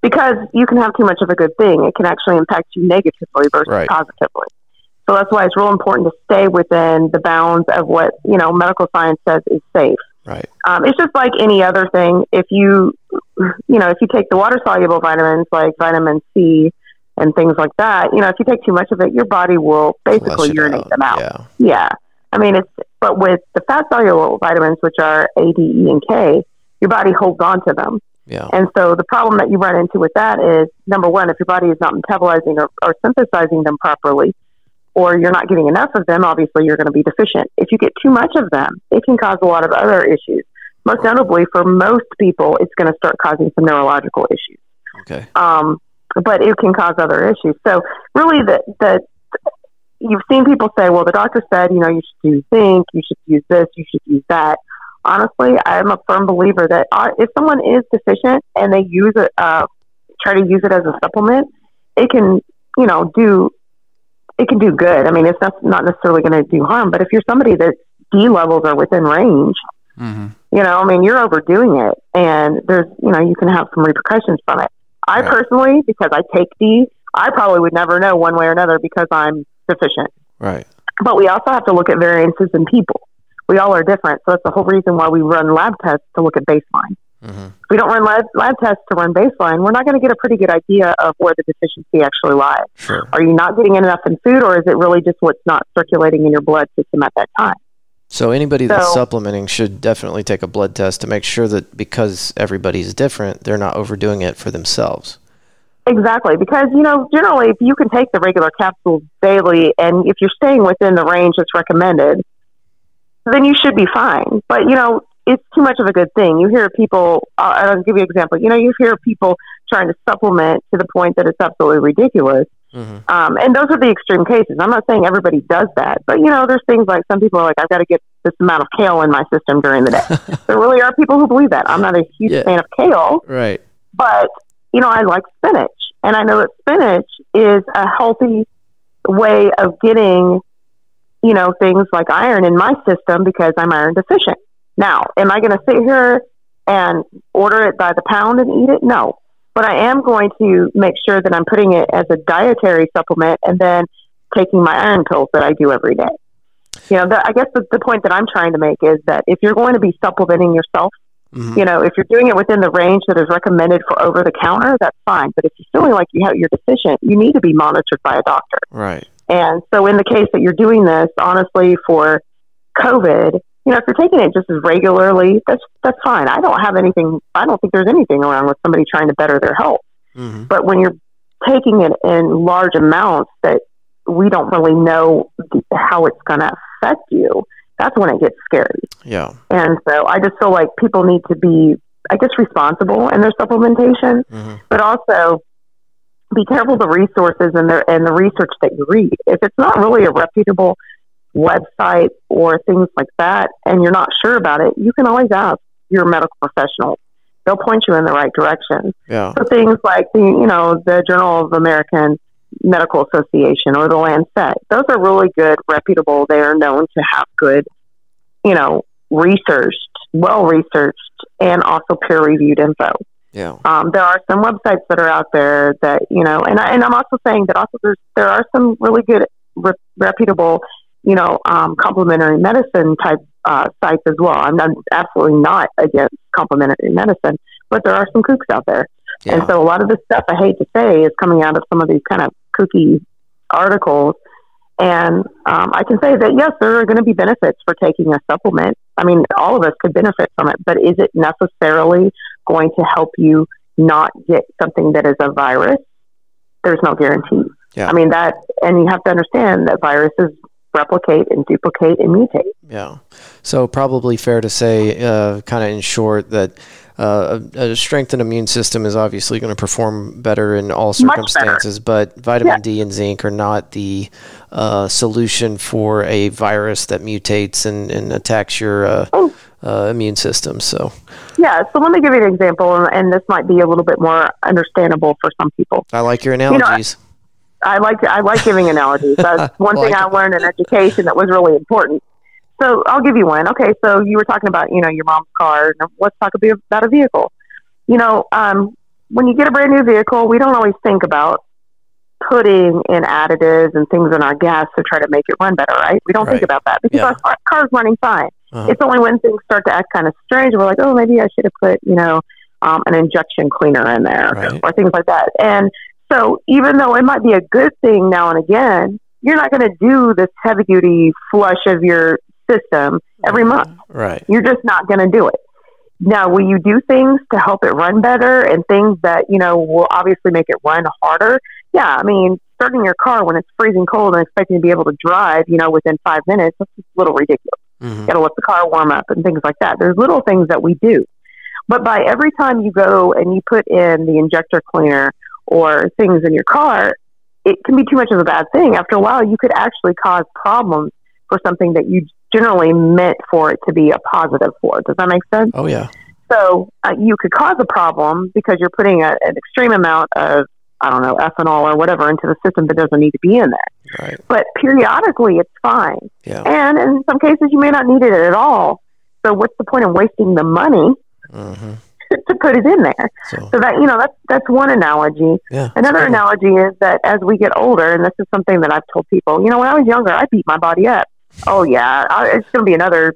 Because you can have too much of a good thing. It can actually impact you negatively versus right. positively. So that's why it's real important to stay within the bounds of what, you know, medical science says is safe. Right. Um, it's just like any other thing. If you, you know, if you take the water soluble vitamins like vitamin C and things like that, you know, if you take too much of it, your body will basically urinate out. them out. Yeah. yeah. I mean, it's, but with the fat soluble vitamins, which are A, D, E, and K, your body holds on to them. Yeah. And so the problem that you run into with that is number one, if your body is not metabolizing or, or synthesizing them properly, or you're not getting enough of them, obviously you're going to be deficient. If you get too much of them, it can cause a lot of other issues. Most notably, for most people, it's going to start causing some neurological issues. Okay. Um, but it can cause other issues. So really, the the you've seen people say, well, the doctor said, you know, you should use zinc, you should use this, you should use that. Honestly, I'm a firm believer that uh, if someone is deficient and they use it, uh, try to use it as a supplement, it can, you know, do it can do good. I mean, it's not not necessarily going to do harm. But if you're somebody that D levels are within range, mm-hmm. you know, I mean, you're overdoing it, and there's, you know, you can have some repercussions from it. I personally, because I take D, I probably would never know one way or another because I'm deficient. Right. But we also have to look at variances in people. We all are different, so that's the whole reason why we run lab tests to look at baseline. Mm-hmm. If we don't run lab, lab tests to run baseline, we're not going to get a pretty good idea of where the deficiency actually lies. Sure. Are you not getting enough in food, or is it really just what's not circulating in your blood system at that time? So anybody so, that's supplementing should definitely take a blood test to make sure that because everybody's different, they're not overdoing it for themselves. Exactly, because you know generally if you can take the regular capsules daily, and if you're staying within the range that's recommended, then you should be fine. But you know it's too much of a good thing. You hear people, uh, I'll give you an example. You know, you hear people trying to supplement to the point that it's absolutely ridiculous. Mm-hmm. Um, and those are the extreme cases. I'm not saying everybody does that, but you know, there's things like some people are like, I've got to get this amount of kale in my system during the day. there really are people who believe that. I'm not a huge yeah. fan of kale, right? But you know, I like spinach, and I know that spinach is a healthy way of getting, you know, things like iron in my system because I'm iron deficient. Now, am I going to sit here and order it by the pound and eat it? No. But I am going to make sure that I'm putting it as a dietary supplement and then taking my iron pills that I do every day. You know, the, I guess the, the point that I'm trying to make is that if you're going to be supplementing yourself, mm-hmm. you know, if you're doing it within the range that is recommended for over the counter, that's fine. But if you're feeling like you have, you're deficient, you need to be monitored by a doctor. Right. And so, in the case that you're doing this, honestly, for COVID, you know, if you're taking it just as regularly, that's that's fine. I don't have anything. I don't think there's anything wrong with somebody trying to better their health. Mm-hmm. But when you're taking it in large amounts that we don't really know how it's going to affect you, that's when it gets scary. Yeah. And so I just feel like people need to be, I guess, responsible in their supplementation, mm-hmm. but also be careful the resources and the and the research that you read. If it's not really a reputable website or things like that and you're not sure about it, you can always ask your medical professional. They'll point you in the right direction. Yeah. So things like the you know the Journal of American Medical Association or the Lancet, those are really good, reputable. They are known to have good, you know, researched, well researched, and also peer reviewed info. Yeah. Um, there are some websites that are out there that you know, and I, and I'm also saying that also there's there are some really good re- reputable you know, um, complementary medicine type uh, sites as well. I'm, I'm absolutely not against complementary medicine, but there are some kooks out there. Yeah. And so a lot of the stuff I hate to say is coming out of some of these kind of kooky articles. And um, I can say that yes, there are going to be benefits for taking a supplement. I mean, all of us could benefit from it, but is it necessarily going to help you not get something that is a virus? There's no guarantee. Yeah. I mean that, and you have to understand that viruses replicate and duplicate and mutate. Yeah. So probably fair to say, uh, kind of in short, that uh, a, a, strengthened immune system is obviously going to perform better in all circumstances, but vitamin yeah. D and zinc are not the uh, solution for a virus that mutates and, and attacks your uh, oh. Uh, immune system. So, yeah. So let me give you an example, and this might be a little bit more understandable for some people. I like your analogies. You know, I like I like giving analogies. That's one thing I learned in education that was really important. So I'll give you one. Okay, so you were talking about you know your mom's car. Let's talk about a vehicle. You know, um, when you get a brand new vehicle, we don't always think about putting in additives and things in our gas to try to make it run better, right? We don't right. think about that because yeah. our car's running fine. Uh-huh. It's only when things start to act kind of strange we're like, oh, maybe I should have put you know um, an injection cleaner in there right. or things like that. And so even though it might be a good thing now and again, you're not going to do this heavy duty flush of your system every mm-hmm. month. Right. You're just not going to do it. Now, will you do things to help it run better and things that, you know, will obviously make it run harder? Yeah. I mean, starting your car when it's freezing cold and expecting to be able to drive, you know, within five minutes, that's just a little ridiculous. Mm-hmm. Got to let the car warm up and things like that. There's little things that we do. But by every time you go and you put in the injector cleaner or things in your car, it can be too much of a bad thing. After a while, you could actually cause problems for something that you generally meant for it to be a positive for. Does that make sense? Oh, yeah. So uh, you could cause a problem because you're putting a, an extreme amount of, I don't know, ethanol or whatever into the system that doesn't need to be in there. Right. But periodically, it's fine. Yeah. And in some cases, you may not need it at all. So what's the point of wasting the money mm-hmm. To put it in there? So, so, that you know, that's that's one analogy. Yeah, Another cool. analogy is that as we get older, and this is something that I've told people, you know, when I was younger, I beat my body up. Oh yeah, I, it's going to be another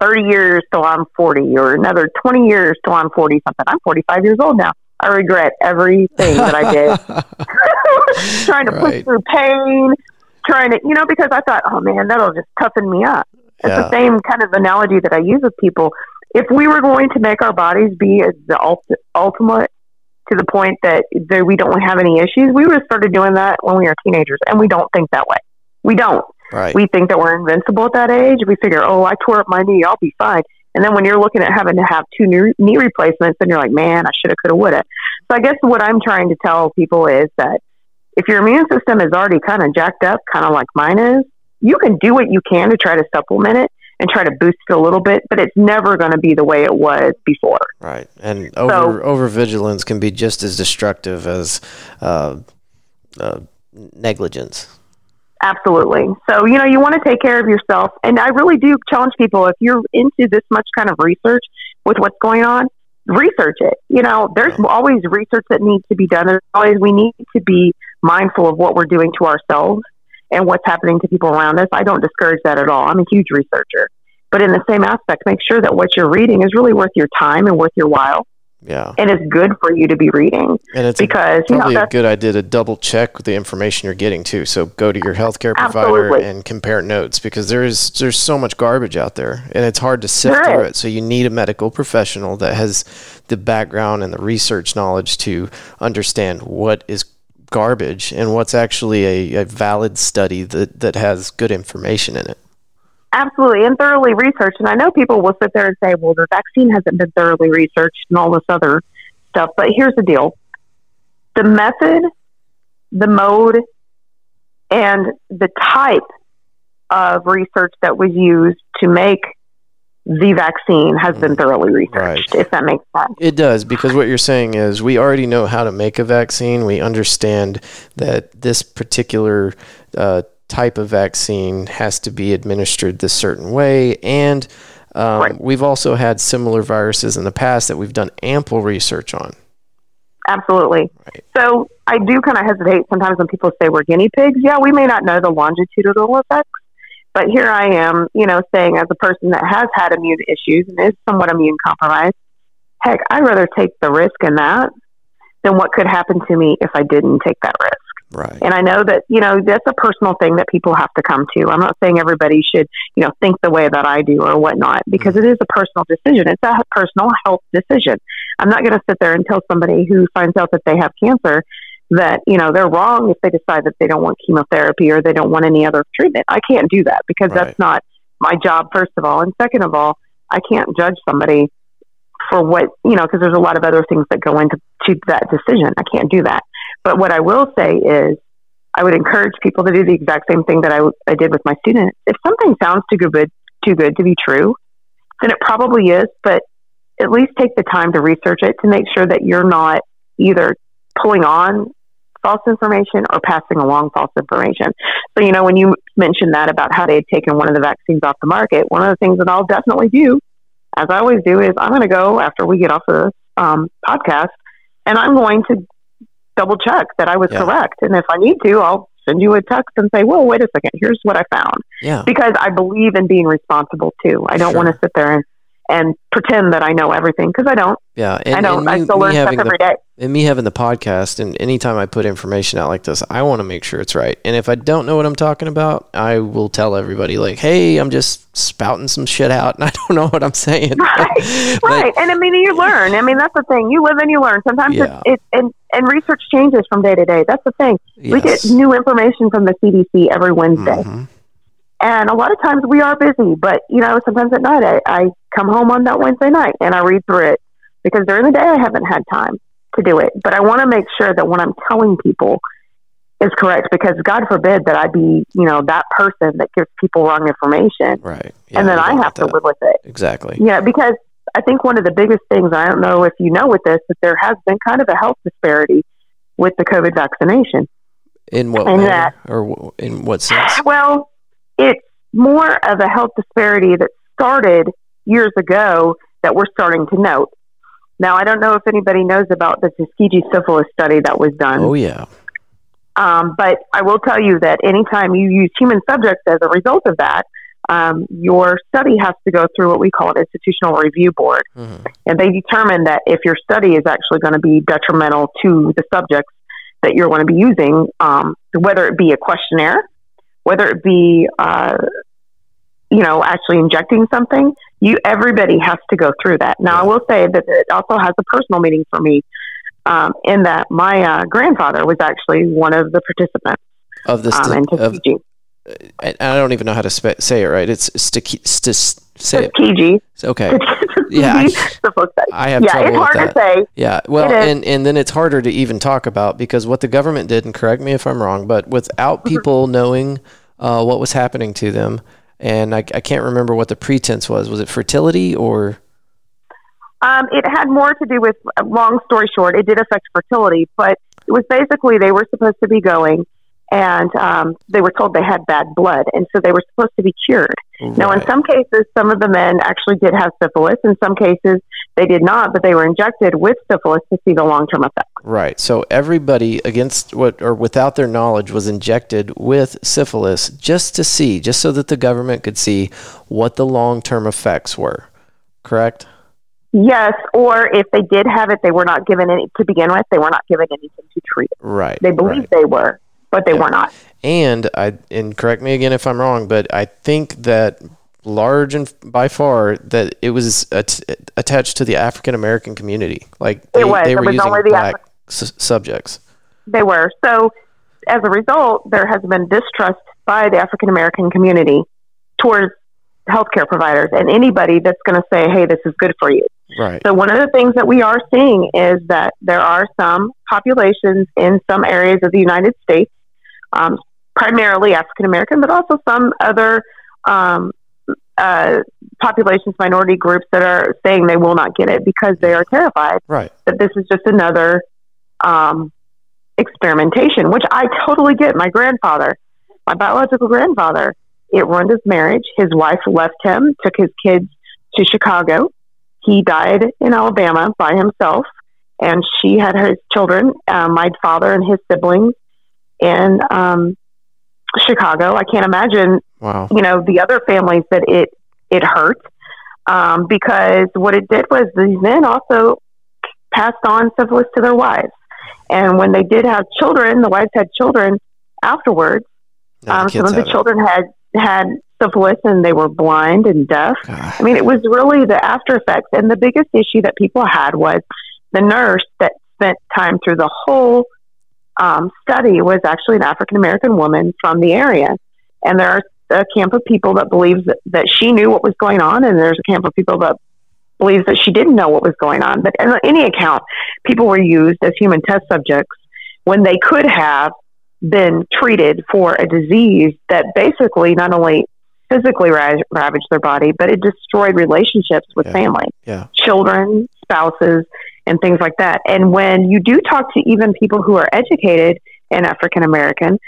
30 years till I'm 40 or another 20 years till I'm 40 something. I'm 45 years old now. I regret everything that I did. trying to right. push through pain, trying to, you know, because I thought, oh man, that'll just toughen me up. It's yeah. the same kind of analogy that I use with people. If we were going to make our bodies be the ultimate to the point that we don't have any issues, we would have started doing that when we were teenagers, and we don't think that way. We don't. Right. We think that we're invincible at that age. We figure, oh, I tore up my knee, I'll be fine. And then when you're looking at having to have two new knee replacements, then you're like, man, I should have, could have, would have. So I guess what I'm trying to tell people is that if your immune system is already kind of jacked up, kind of like mine is, you can do what you can to try to supplement it and try to boost it a little bit, but it's never going to be the way it was before. Right, and over so, over vigilance can be just as destructive as uh, uh, negligence. Absolutely. So, you know, you want to take care of yourself. And I really do challenge people if you're into this much kind of research with what's going on, research it. You know, there's always research that needs to be done. There's always, we need to be mindful of what we're doing to ourselves and what's happening to people around us. I don't discourage that at all. I'm a huge researcher. But in the same aspect, make sure that what you're reading is really worth your time and worth your while. Yeah. And it's good for you to be reading. And it's because, a, probably you know, a good idea to double check the information you're getting too. So go to your healthcare provider absolutely. and compare notes because there is there's so much garbage out there and it's hard to sift through it. So you need a medical professional that has the background and the research knowledge to understand what is garbage and what's actually a, a valid study that, that has good information in it. Absolutely, and thoroughly researched. And I know people will sit there and say, well, the vaccine hasn't been thoroughly researched and all this other stuff. But here's the deal the method, the mode, and the type of research that was used to make the vaccine has been mm. thoroughly researched, right. if that makes sense. It does, because what you're saying is we already know how to make a vaccine. We understand that this particular uh, type of vaccine has to be administered this certain way. And um, right. we've also had similar viruses in the past that we've done ample research on. Absolutely. Right. So I do kind of hesitate sometimes when people say we're guinea pigs. Yeah, we may not know the longitudinal effects but here I am, you know, saying as a person that has had immune issues and is somewhat immune compromised, heck, I'd rather take the risk in that than what could happen to me if I didn't take that risk. Right. And I know that, you know, that's a personal thing that people have to come to. I'm not saying everybody should, you know, think the way that I do or whatnot, because mm-hmm. it is a personal decision. It's a personal health decision. I'm not going to sit there and tell somebody who finds out that they have cancer that you know they're wrong if they decide that they don't want chemotherapy or they don't want any other treatment. I can't do that because right. that's not my job first of all, and second of all, I can't judge somebody for what you know because there's a lot of other things that go into to that decision. I can't do that. But what I will say is I would encourage people to do the exact same thing that I, I did with my students. If something sounds too good too good to be true, then it probably is, but at least take the time to research it to make sure that you're not either pulling on false information or passing along false information. So, you know, when you mentioned that about how they had taken one of the vaccines off the market, one of the things that I'll definitely do, as I always do, is I'm going to go after we get off the um, podcast and I'm going to double check that I was yeah. correct. And if I need to, I'll send you a text and say, well, wait a second, here's what I found. Yeah. Because I believe in being responsible too. I don't sure. want to sit there and and pretend that I know everything because I don't. Yeah, and, I don't. I still learn stuff every the, day. And me having the podcast, and anytime I put information out like this, I want to make sure it's right. And if I don't know what I'm talking about, I will tell everybody, like, "Hey, I'm just spouting some shit out, and I don't know what I'm saying." Right, but, right. And I mean, you learn. I mean, that's the thing. You live and you learn. Sometimes yeah. it, it and and research changes from day to day. That's the thing. Yes. We get new information from the CDC every Wednesday. Mm-hmm. And a lot of times we are busy, but you know, sometimes at night I, I come home on that Wednesday night and I read through it because during the day I haven't had time to do it. But I want to make sure that what I'm telling people is correct because God forbid that I be, you know, that person that gives people wrong information. Right. Yeah, and then I have to live with it. Exactly. Yeah, because I think one of the biggest things, I don't know if you know with this, that there has been kind of a health disparity with the COVID vaccination. In what and manner? That, or in what sense? Well, it's more of a health disparity that started years ago that we're starting to note. Now, I don't know if anybody knows about the Tuskegee syphilis study that was done. Oh, yeah. Um, but I will tell you that anytime you use human subjects as a result of that, um, your study has to go through what we call an institutional review board. Mm-hmm. And they determine that if your study is actually going to be detrimental to the subjects that you're going to be using, um, whether it be a questionnaire whether it be uh, you know actually injecting something you everybody has to go through that. Now i will say that it also has a personal meaning for me um, in that my uh, grandfather was actually one of the participants of this um, of, I, I don't even know how to spe- say it right. It's st- st- say Tuskegee. it okay yeah I, I, have yeah, trouble it's hard with that. to say yeah well and and then it's harder to even talk about because what the government did and correct me if i'm wrong but without mm-hmm. people knowing uh, what was happening to them and I, I can't remember what the pretense was was it fertility or um, it had more to do with long story short it did affect fertility but it was basically they were supposed to be going and um, they were told they had bad blood, and so they were supposed to be cured. Right. Now, in some cases, some of the men actually did have syphilis. In some cases, they did not, but they were injected with syphilis to see the long term effect. Right. So everybody against what or without their knowledge was injected with syphilis just to see, just so that the government could see what the long term effects were. Correct. Yes, or if they did have it, they were not given any to begin with. They were not given anything to treat it. Right. They believed right. they were, but they yeah. were not. And I and correct me again if I'm wrong, but I think that large and by far that it was at, attached to the African American community. Like they, it was. they were using black Afri- subjects. They were. So as a result, there has been distrust by the African American community towards healthcare providers and anybody that's going to say, "Hey, this is good for you." Right. So one of the things that we are seeing is that there are some populations in some areas of the United States um, primarily African American, but also some other um, uh, populations, minority groups that are saying they will not get it because they are terrified right. that this is just another um, experimentation, which I totally get. My grandfather, my biological grandfather, it ruined his marriage. His wife left him, took his kids to Chicago. He died in Alabama by himself, and she had his children, uh, my father and his siblings, in um, Chicago. I can't imagine, wow. you know, the other families that it it hurt um, because what it did was these men also passed on syphilis to their wives, and when they did have children, the wives had children afterwards. Um, some of the children had had syphilis and they were blind and deaf. God. I mean, it was really the after effects. And the biggest issue that people had was the nurse that spent time through the whole um, study was actually an African American woman from the area. And there are a camp of people that believes that, that she knew what was going on, and there's a camp of people that believes that she didn't know what was going on. But in any account, people were used as human test subjects when they could have been treated for a disease that basically not only physically ra- ravaged their body, but it destroyed relationships with yeah. family, yeah. children, spouses, and things like that. And when you do talk to even people who are educated and African American,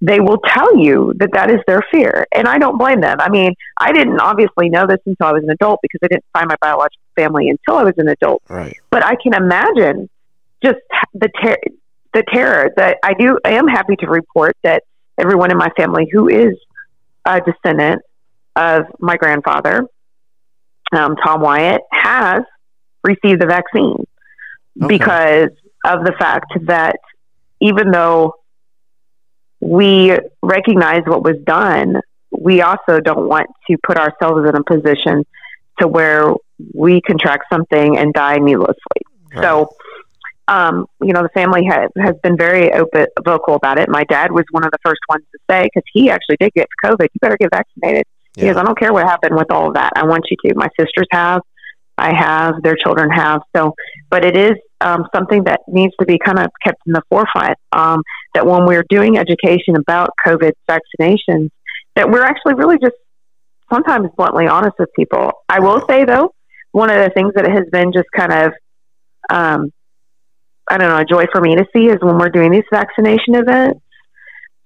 they will tell you that that is their fear. And I don't blame them. I mean, I didn't obviously know this until I was an adult because I didn't find my biological family until I was an adult. Right. But I can imagine just the ter- the terror that I do. I am happy to report that everyone in my family who is a descendant of my grandfather, um, Tom Wyatt, has received the vaccine okay. because of the fact that even though we recognize what was done, we also don't want to put ourselves in a position to where we contract something and die needlessly. Right. So, um, you know, the family has, has been very open, vocal about it. My dad was one of the first ones to say, because he actually did get COVID, you better get vaccinated. Yeah. Because I don't care what happened with all of that. I want you to. My sisters have. I have, their children have. So, but it is um, something that needs to be kind of kept in the forefront. Um, that when we're doing education about COVID vaccinations, that we're actually really just sometimes bluntly honest with people. I will say though, one of the things that has been just kind of, um, I don't know, a joy for me to see is when we're doing these vaccination events.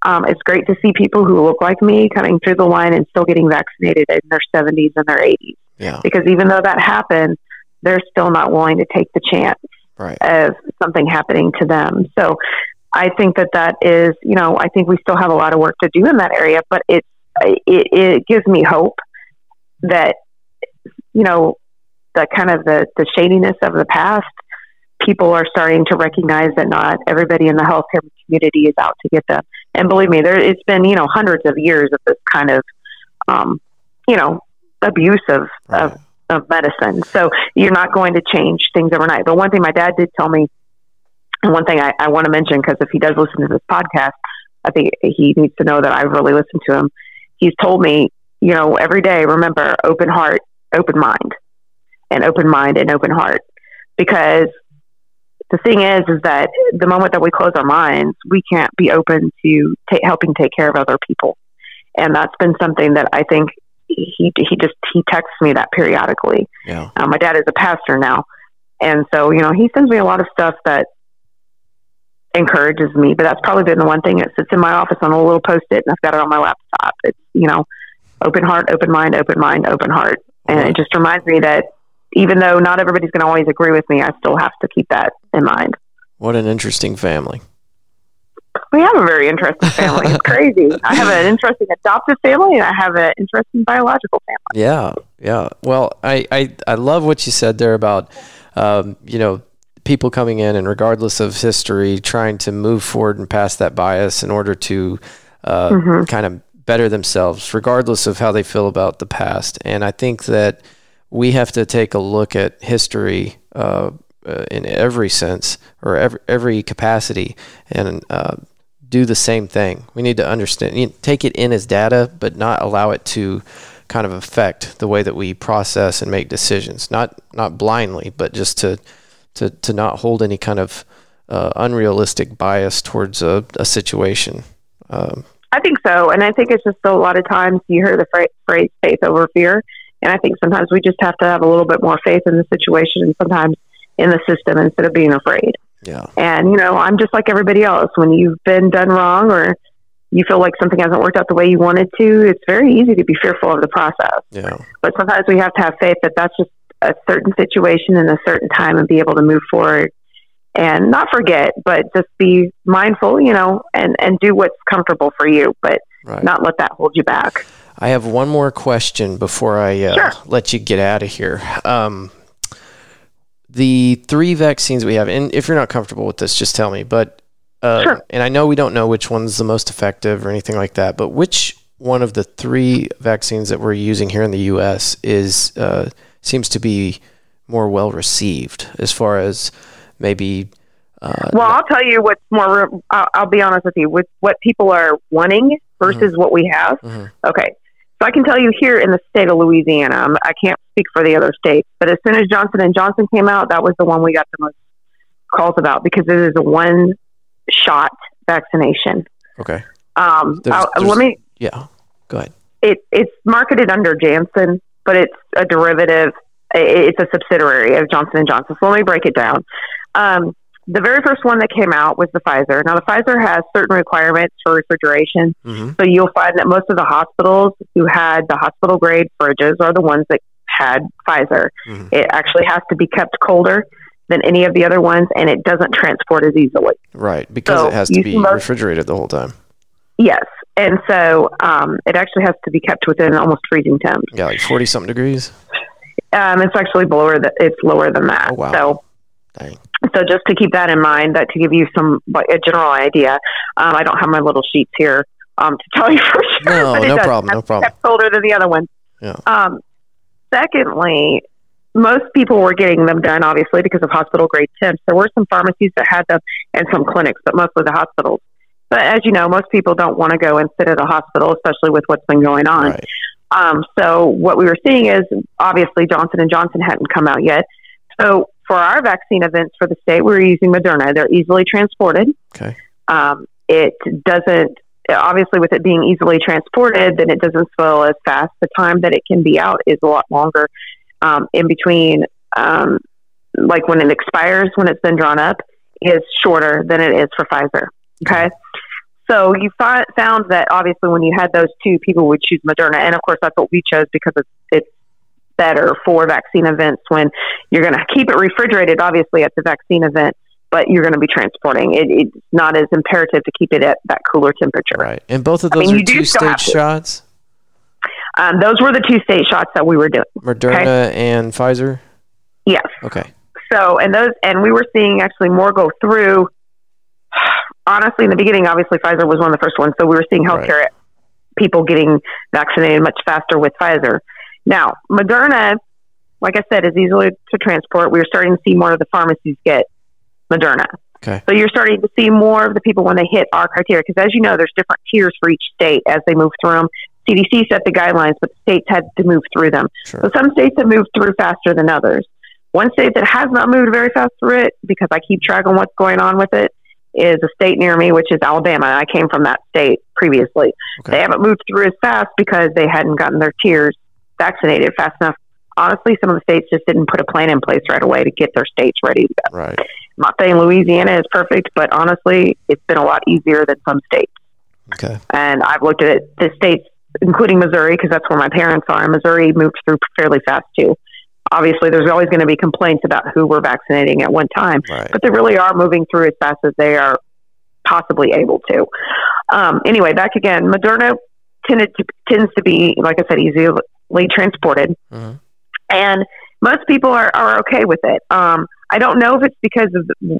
Um, it's great to see people who look like me coming through the line and still getting vaccinated in their 70s and their 80s. Yeah. Because even though that happened, they're still not willing to take the chance right. of something happening to them. So I think that that is, you know, I think we still have a lot of work to do in that area, but it, it, it gives me hope that, you know, the kind of the, the shadiness of the past, people are starting to recognize that not everybody in the healthcare community is out to get them. And believe me, there it's been, you know, hundreds of years of this kind of, um, you know, abuse of, right. of, of medicine. So you're not going to change things overnight. But one thing my dad did tell me, and one thing I, I want to mention, because if he does listen to this podcast, I think he needs to know that I've really listened to him. He's told me, you know, every day, remember, open heart, open mind, and open mind and open heart. Because the thing is, is that the moment that we close our minds, we can't be open to ta- helping take care of other people. And that's been something that I think he he just he texts me that periodically. Yeah. Um, my dad is a pastor now, and so you know he sends me a lot of stuff that encourages me. But that's probably been the one thing that sits in my office on a little post it, and I've got it on my laptop. It's you know, open heart, open mind, open mind, open heart, and it just reminds me that even though not everybody's going to always agree with me, I still have to keep that in mind. What an interesting family. We have a very interesting family. It's crazy. I have an interesting adoptive family and I have an interesting biological family. Yeah, yeah. Well, I, I, I love what you said there about, um, you know, people coming in and regardless of history, trying to move forward and past that bias in order to uh, mm-hmm. kind of better themselves, regardless of how they feel about the past. And I think that we have to take a look at history uh, uh, in every sense or every, every capacity and uh, do the same thing. We need to understand, you know, take it in as data, but not allow it to kind of affect the way that we process and make decisions. Not not blindly, but just to to to not hold any kind of uh, unrealistic bias towards a, a situation. Um, I think so, and I think it's just a lot of times you hear the phrase "faith over fear," and I think sometimes we just have to have a little bit more faith in the situation, and sometimes in the system instead of being afraid. Yeah. And, you know, I'm just like everybody else. When you've been done wrong or you feel like something hasn't worked out the way you wanted to, it's very easy to be fearful of the process. Yeah. But sometimes we have to have faith that that's just a certain situation in a certain time and be able to move forward and not forget, but just be mindful, you know, and, and do what's comfortable for you, but right. not let that hold you back. I have one more question before I uh, sure. let you get out of here. Um, the three vaccines we have, and if you're not comfortable with this, just tell me. But uh, sure. and I know we don't know which one's the most effective or anything like that, but which one of the three vaccines that we're using here in the U.S. is uh, seems to be more well received as far as maybe. Uh, well, I'll tell you what's more. I'll, I'll, be honest with you. With what people are wanting versus mm-hmm. what we have. Mm-hmm. Okay, so I can tell you here in the state of Louisiana, I can't speak for the other states, but as soon as Johnson and Johnson came out, that was the one we got the most calls about because it is a one shot vaccination. Okay. Um, there's, there's, let me. Yeah. Go ahead. It it's marketed under Janssen, but it's a derivative. It's a subsidiary of Johnson and Johnson. So let me break it down. Um, the very first one that came out was the Pfizer. Now, the Pfizer has certain requirements for refrigeration. Mm-hmm. So you'll find that most of the hospitals who had the hospital grade fridges are the ones that had Pfizer. Mm-hmm. It actually has to be kept colder than any of the other ones, and it doesn't transport as easily. Right, because so it has to be most, refrigerated the whole time. Yes, and so um, it actually has to be kept within almost freezing temps. Yeah, like forty something degrees. Um, it's actually lower. That it's lower than that. Oh, wow. So, Dang. So just to keep that in mind, that to give you some a general idea. Um, I don't have my little sheets here um, to tell you for sure. No, no problem. No problem. Older than the other one. Yeah. Um, secondly, most people were getting them done, obviously, because of hospital grade temps. There were some pharmacies that had them and some clinics, but mostly the hospitals. But as you know, most people don't want to go and sit at a hospital, especially with what's been going on. Right. Um, so what we were seeing is obviously Johnson and Johnson hadn't come out yet. So for our vaccine events for the state, we are using Moderna. They're easily transported. Okay. Um, it doesn't obviously with it being easily transported, then it doesn't spoil as fast. The time that it can be out is a lot longer um, in between, um, like when it expires, when it's been drawn up, is shorter than it is for Pfizer. Okay. So you fi- found that obviously when you had those two, people would choose Moderna, and of course that's what we chose because it's, it's better for vaccine events when you're going to keep it refrigerated, obviously at the vaccine event, but you're going to be transporting. It, it's not as imperative to keep it at that cooler temperature. Right, and both of those I mean, are two stage shots. Um, those were the two state shots that we were doing. Moderna okay? and Pfizer. Yes. Okay. So, and those, and we were seeing actually more go through. Honestly, in the beginning, obviously Pfizer was one of the first ones, so we were seeing healthcare right. people getting vaccinated much faster with Pfizer. Now, Moderna, like I said, is easily to transport. We are starting to see more of the pharmacies get Moderna. Okay. So you're starting to see more of the people when they hit our criteria, because as you know, there's different tiers for each state as they move through them. CDC set the guidelines, but the states had to move through them. Sure. So some states have moved through faster than others. One state that has not moved very fast through it, because I keep track on what's going on with it, is a state near me, which is Alabama. I came from that state previously. Okay. They haven't moved through as fast because they hadn't gotten their tiers vaccinated fast enough. Honestly, some of the states just didn't put a plan in place right away to get their states ready to go. Right. I'm not saying Louisiana is perfect, but honestly, it's been a lot easier than some states. Okay. And I've looked at it, the states including Missouri, because that's where my parents are. Missouri moved through fairly fast too. Obviously, there's always going to be complaints about who we're vaccinating at one time, right. but they really are moving through as fast as they are possibly able to. Um, anyway, back again, Moderna tended to, tends to be, like I said, transported, mm-hmm. and most people are, are okay with it. Um, I don't know if it's because of the,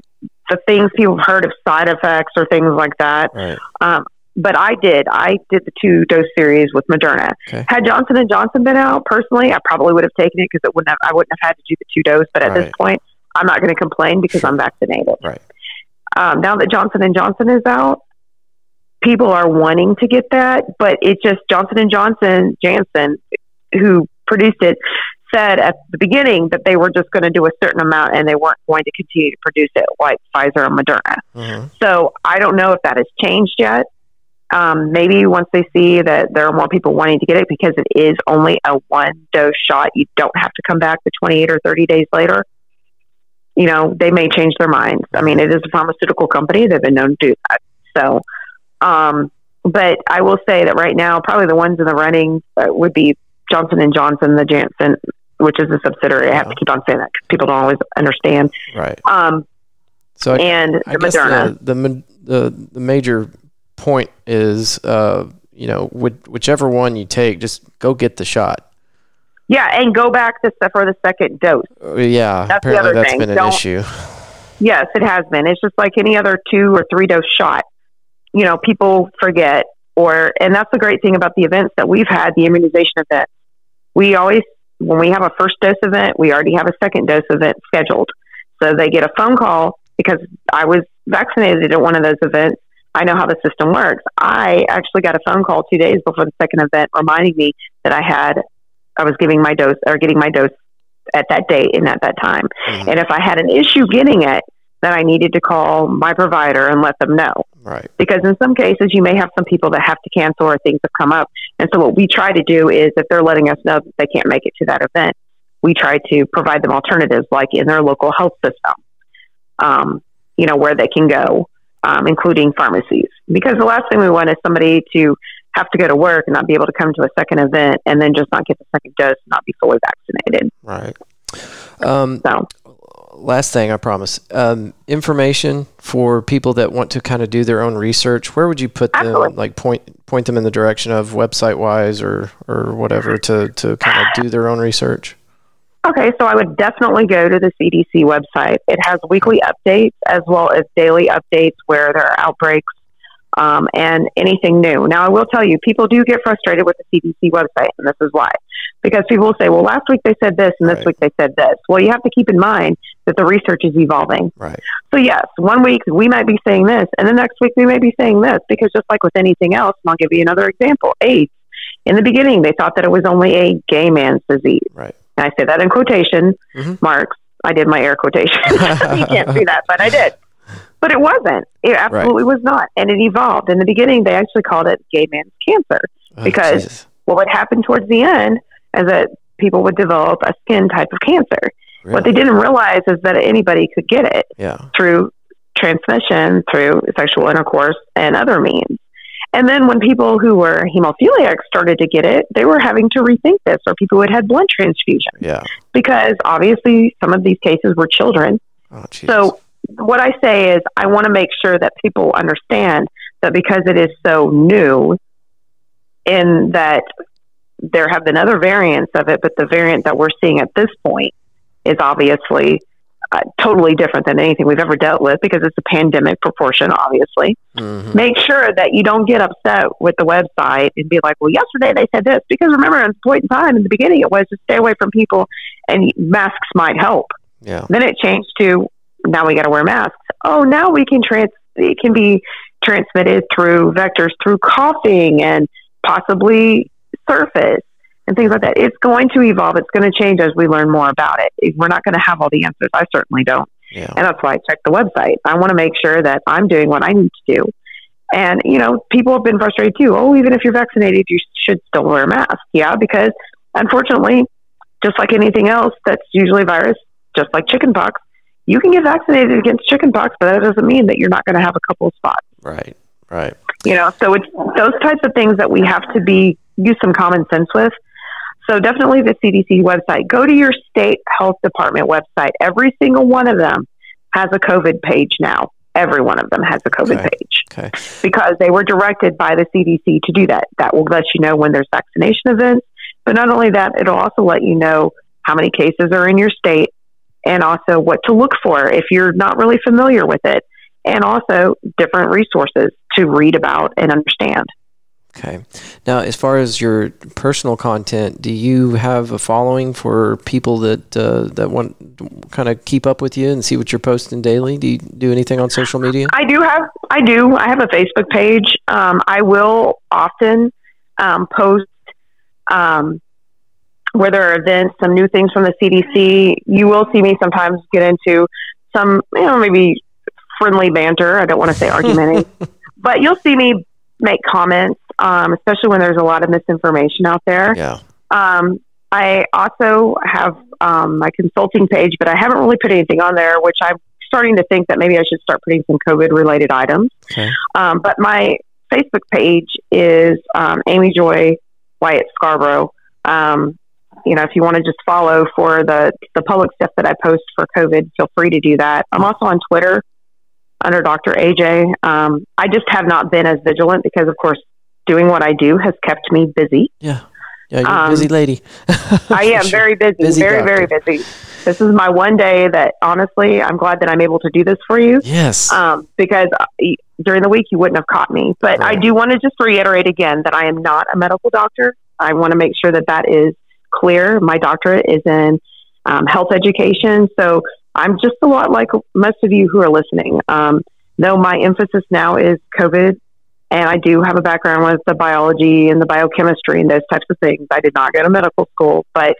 the, things people have heard of side effects or things like that. Right. Um, but I did. I did the two dose series with Moderna. Okay. Had Johnson and Johnson been out, personally, I probably would have taken it because it wouldn't have. I wouldn't have had to do the two dose. But at right. this point, I'm not going to complain because sure. I'm vaccinated. Right. Um, now that Johnson and Johnson is out, people are wanting to get that, but it's just Johnson and Johnson Janssen, who produced it, said at the beginning that they were just going to do a certain amount and they weren't going to continue to produce it like Pfizer and Moderna. Mm-hmm. So I don't know if that has changed yet. Um, maybe once they see that there are more people wanting to get it because it is only a one dose shot, you don't have to come back the 28 or 30 days later. You know, they may change their minds. I mean, it is a pharmaceutical company. They've been known to do that. So, um, but I will say that right now, probably the ones in the running uh, would be Johnson and Johnson, the Janssen, which is a subsidiary. I have to keep on saying that because people don't always understand. Right. Um, so I, and I guess the, the, the the major point is, uh, you know, whichever one you take, just go get the shot. Yeah, and go back to, for the second dose. Uh, yeah, that's apparently that's thing. been an Don't, issue. Yes, it has been. It's just like any other two or three dose shot. You know, people forget, or and that's the great thing about the events that we've had, the immunization event. We always, when we have a first dose event, we already have a second dose event scheduled. So they get a phone call because I was vaccinated at one of those events I know how the system works. I actually got a phone call two days before the second event reminding me that I had, I was giving my dose or getting my dose at that date and at that time. Mm-hmm. And if I had an issue getting it, then I needed to call my provider and let them know. Right. Because in some cases, you may have some people that have to cancel or things have come up. And so what we try to do is if they're letting us know that they can't make it to that event, we try to provide them alternatives like in their local health system. Um, you know, where they can go, um, including pharmacies. Because the last thing we want is somebody to have to go to work and not be able to come to a second event and then just not get the second dose and not be fully vaccinated. Right. Um, so last thing, I promise. Um, information for people that want to kind of do their own research. Where would you put them? Absolutely. Like point point them in the direction of website wise or or whatever to to kind of do their own research. Okay, so I would definitely go to the CDC website. It has weekly updates as well as daily updates where there are outbreaks um, and anything new. Now, I will tell you, people do get frustrated with the CDC website, and this is why. Because people will say, well, last week they said this, and this right. week they said this. Well, you have to keep in mind that the research is evolving. Right. So, yes, one week we might be saying this, and the next week we may be saying this, because just like with anything else, and I'll give you another example AIDS. In the beginning, they thought that it was only a gay man's disease. Right. And I say that in quotation mm-hmm. marks. I did my air quotation. you can't see that, but I did. But it wasn't. It absolutely right. was not. And it evolved. In the beginning, they actually called it gay man's cancer oh, because what would happen towards the end is that people would develop a skin type of cancer. Really? What they didn't realize is that anybody could get it yeah. through transmission, through sexual intercourse, and other means. And then when people who were hemophiliacs started to get it, they were having to rethink this, or people who had had blood transfusion. Yeah. Because obviously some of these cases were children. Oh, so what I say is, I want to make sure that people understand that because it is so new, in that there have been other variants of it, but the variant that we're seeing at this point is obviously uh, totally different than anything we've ever dealt with because it's a pandemic proportion, obviously. Mm-hmm. Make sure that you don't get upset with the website and be like, well, yesterday they said this. Because remember, at a point in time, in the beginning, it was to stay away from people and masks might help. Yeah. Then it changed to now we got to wear masks. Oh, now we can trans. It can be transmitted through vectors through coughing and possibly surface and things like that. It's going to evolve. It's going to change as we learn more about it. We're not going to have all the answers. I certainly don't. Yeah. And that's why I check the website. I want to make sure that I'm doing what I need to do. And, you know, people have been frustrated too. Oh, even if you're vaccinated, you should still wear a mask. Yeah, because unfortunately, just like anything else that's usually a virus, just like chickenpox, you can get vaccinated against chickenpox, but that doesn't mean that you're not going to have a couple of spots. Right, right. You know, so it's those types of things that we have to be use some common sense with. So definitely the CDC website. Go to your state health department website. Every single one of them has a COVID page now. Every one of them has a COVID okay. page okay. because they were directed by the CDC to do that. That will let you know when there's vaccination events, but not only that, it'll also let you know how many cases are in your state and also what to look for if you're not really familiar with it, and also different resources to read about and understand. Okay. Now, as far as your personal content, do you have a following for people that uh, that want kind of keep up with you and see what you're posting daily? Do you do anything on social media? I do have. I do. I have a Facebook page. Um, I will often um, post um, where there are events, some new things from the CDC. You will see me sometimes get into some, you know, maybe friendly banter. I don't want to say argumenting, but you'll see me make comments, um, especially when there's a lot of misinformation out there. Yeah. Um, I also have um, my consulting page, but I haven't really put anything on there, which I'm starting to think that maybe I should start putting some COVID related items. Okay. Um, but my Facebook page is um, Amy Joy Wyatt Scarborough. Um, you know, if you want to just follow for the the public stuff that I post for COVID, feel free to do that. I'm also on Twitter under Dr. AJ. Um, I just have not been as vigilant because, of course, doing what I do has kept me busy. Yeah. Yeah, you're um, a busy lady. I am very busy, busy very, doctor. very busy. This is my one day that honestly, I'm glad that I'm able to do this for you. Yes. Um, because uh, during the week you wouldn't have caught me. But right. I do want to just reiterate again that I am not a medical doctor. I want to make sure that that is clear. My doctorate is in um, health education. So I'm just a lot like most of you who are listening. Um, though my emphasis now is COVID, and I do have a background with the biology and the biochemistry and those types of things. I did not go to medical school, but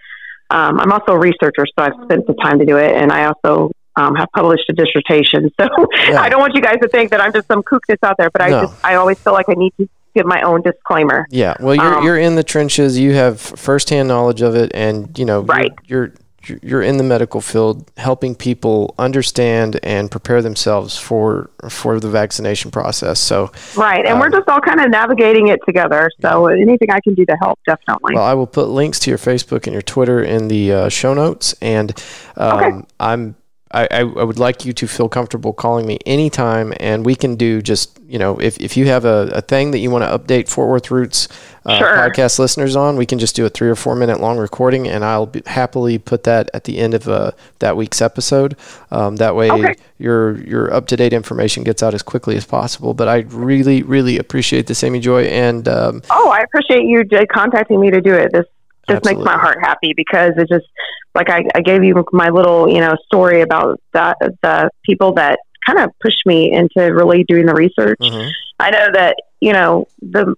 um, I'm also a researcher, so I've spent the time to do it. And I also um, have published a dissertation. So yeah. I don't want you guys to think that I'm just some kook that's out there, but I just I always feel like I need to give my own disclaimer. Yeah, well, you're um, you're in the trenches. You have firsthand knowledge of it, and you know, right. You're, you're you're in the medical field helping people understand and prepare themselves for for the vaccination process. So right and um, we're just all kind of navigating it together. So anything i can do to help definitely. Well i will put links to your facebook and your twitter in the uh, show notes. And um, okay. i'm I, I, would like you to feel comfortable calling me anytime, and we can do just you know if, if you have a, a thing that you want to update Fort Worth Roots uh, sure. podcast listeners on, we can just do a three or four minute long recording, and I'll be, happily put that at the end of uh, that week's episode. Um, that way, okay. your your up to date information gets out as quickly as possible. But I really really appreciate this, Amy Joy, and um, oh, I appreciate you contacting me to do it. This just Absolutely. makes my heart happy because it just like I, I gave you my little you know story about the the people that kind of pushed me into really doing the research. Mm-hmm. I know that you know the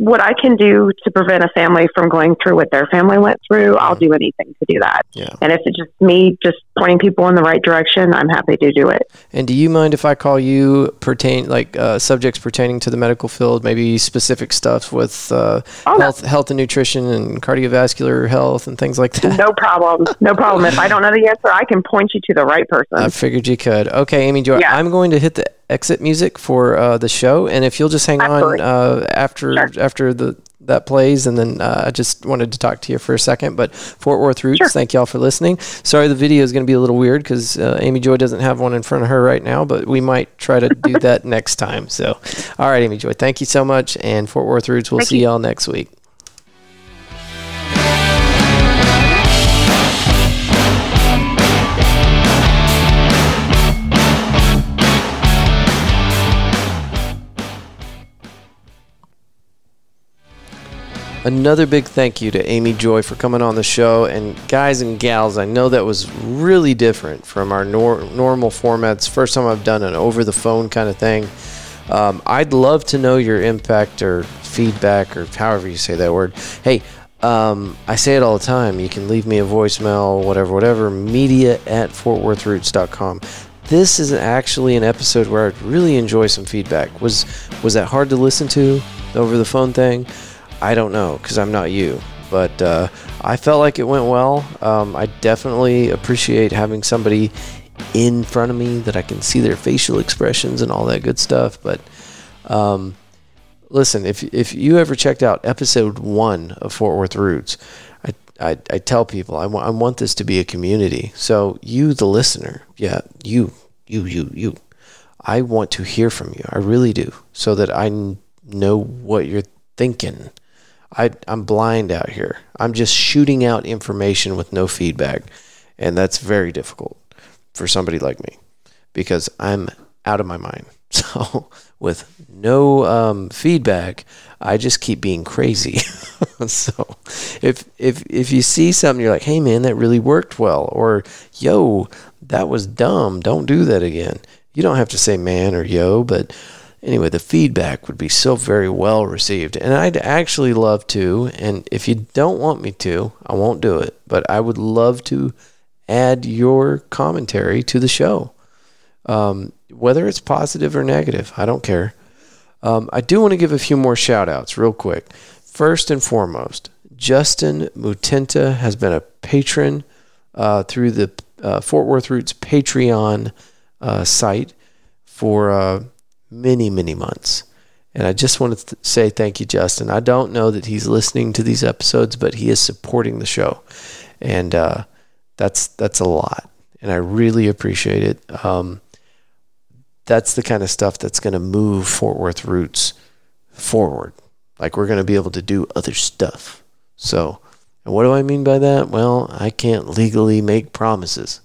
what I can do to prevent a family from going through what their family went through, I'll do anything to do that. Yeah. And if it's just me just pointing people in the right direction, I'm happy to do it. And do you mind if I call you pertain like uh, subjects pertaining to the medical field, maybe specific stuff with uh, oh, health, no. health and nutrition and cardiovascular health and things like that? No problem. No problem. if I don't know the answer, I can point you to the right person. I figured you could. Okay, Amy Joy, yeah. I'm going to hit the exit music for uh, the show, and if you'll just hang Absolutely. on uh, after sure. after the that plays, and then uh, I just wanted to talk to you for a second. But Fort Worth Roots, sure. thank y'all for listening. Sorry, the video is going to be a little weird because uh, Amy Joy doesn't have one in front of her right now, but we might try to do that next time. So, all right, Amy Joy, thank you so much, and Fort Worth Roots, we'll thank see you. y'all next week. Another big thank you to Amy Joy for coming on the show. And guys and gals, I know that was really different from our nor- normal formats. First time I've done an over the phone kind of thing. Um, I'd love to know your impact or feedback or however you say that word. Hey, um, I say it all the time. You can leave me a voicemail, whatever, whatever, media at fortworthroots.com. This is actually an episode where I'd really enjoy some feedback. Was was that hard to listen to over the phone thing? I don't know because I'm not you. But uh, I felt like it went well. Um, I definitely appreciate having somebody in front of me that I can see their facial expressions and all that good stuff. But um, listen, if if you ever checked out episode one of Fort Worth Roots, I I, I tell people I want I want this to be a community. So you, the listener, yeah, you, you, you, you. I want to hear from you. I really do, so that I know what you're thinking I, I'm blind out here. I'm just shooting out information with no feedback. And that's very difficult for somebody like me because I'm out of my mind. So, with no um, feedback, I just keep being crazy. so, if if if you see something, you're like, "Hey, man, that really worked well," or "Yo, that was dumb. Don't do that again." You don't have to say "man" or "yo," but anyway, the feedback would be so very well received. And I'd actually love to, and if you don't want me to, I won't do it, but I would love to add your commentary to the show. Um, whether it's positive or negative, I don't care. Um, I do want to give a few more shout outs real quick. First and foremost, Justin Mutenta has been a patron uh, through the uh, Fort Worth Roots Patreon uh, site for uh, many, many months. And I just want to say thank you, Justin. I don't know that he's listening to these episodes, but he is supporting the show, and uh, that's that's a lot, and I really appreciate it. Um, that's the kind of stuff that's going to move Fort Worth Roots forward. Like we're going to be able to do other stuff. So, and what do I mean by that? Well, I can't legally make promises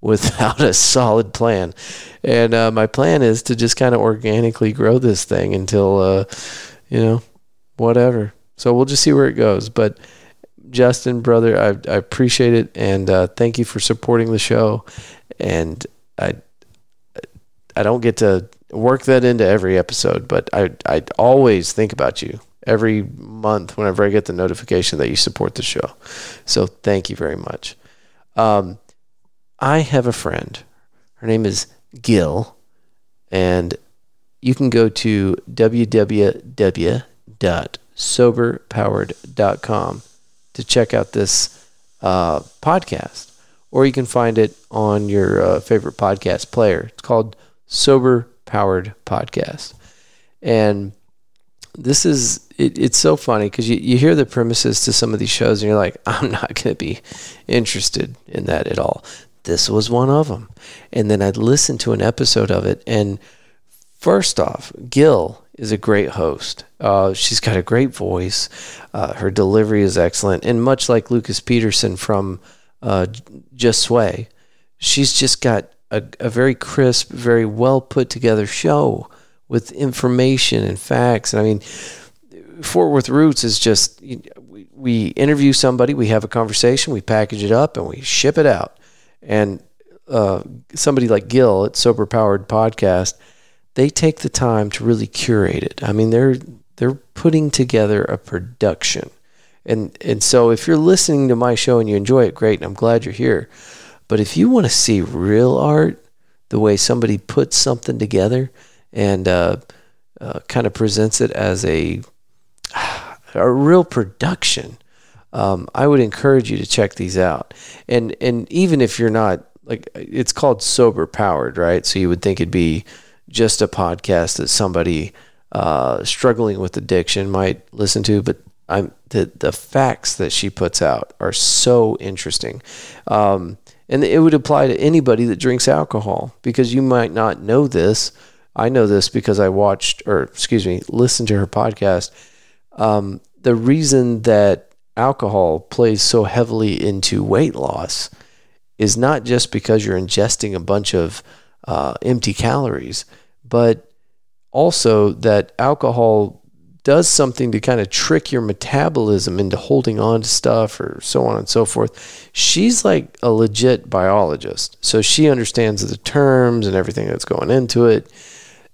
without a solid plan. And uh, my plan is to just kind of organically grow this thing until, uh, you know, whatever. So we'll just see where it goes. But Justin, brother, I, I appreciate it, and uh, thank you for supporting the show. And I, I don't get to work that into every episode, but I, I always think about you every month whenever I get the notification that you support the show. So thank you very much. Um, I have a friend. Her name is Gil, and you can go to www.soberpowered.com to check out this uh, podcast. or you can find it on your uh, favorite podcast player. It's called Sober Powered Podcast. And this is, it, it's so funny because you, you hear the premises to some of these shows and you're like, I'm not going to be interested in that at all. This was one of them. And then I'd listen to an episode of it. And first off, Gil is a great host. Uh, she's got a great voice. Uh, her delivery is excellent. And much like Lucas Peterson from uh, Just Sway, she's just got a, a very crisp, very well put together show with information and facts. And I mean, Fort Worth Roots is just we, we interview somebody, we have a conversation, we package it up, and we ship it out. And uh, somebody like Gil at Sober Powered Podcast, they take the time to really curate it. I mean, they're they're putting together a production. And and so if you're listening to my show and you enjoy it, great, and I'm glad you're here. But if you want to see real art, the way somebody puts something together and uh, uh, kind of presents it as a a real production, um, I would encourage you to check these out. And and even if you're not like, it's called sober powered, right? So you would think it'd be just a podcast that somebody uh, struggling with addiction might listen to, but I'm the the facts that she puts out are so interesting. Um, and it would apply to anybody that drinks alcohol because you might not know this. I know this because I watched, or excuse me, listened to her podcast. Um, the reason that alcohol plays so heavily into weight loss is not just because you're ingesting a bunch of uh, empty calories, but also that alcohol does something to kind of trick your metabolism into holding on to stuff or so on and so forth. She's like a legit biologist. So she understands the terms and everything that's going into it.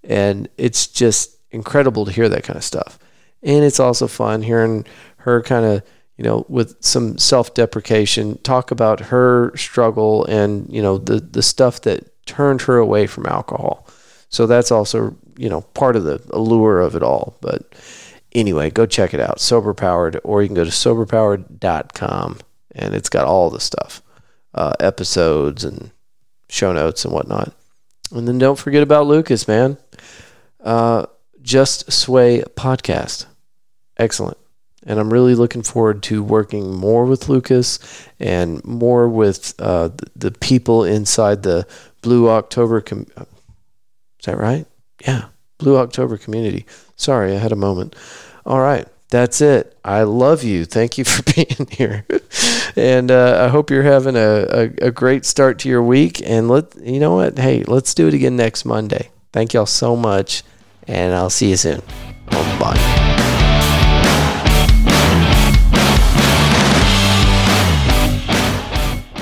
And it's just incredible to hear that kind of stuff. And it's also fun hearing her kind of, you know, with some self deprecation, talk about her struggle and, you know, the, the stuff that turned her away from alcohol. So that's also, you know, part of the allure of it all. But, anyway, go check it out. Sober Powered, or you can go to soberpowered.com and it's got all the stuff uh, episodes and show notes and whatnot. And then don't forget about Lucas, man. Uh, Just Sway podcast. Excellent. And I'm really looking forward to working more with Lucas and more with uh, the, people inside the Blue October. Com- Is that right? Yeah, Blue October community. Sorry, I had a moment. All right. That's it. I love you. Thank you for being here. and uh, I hope you're having a, a, a great start to your week. And let you know what? Hey, let's do it again next Monday. Thank y'all so much. And I'll see you soon. Bye.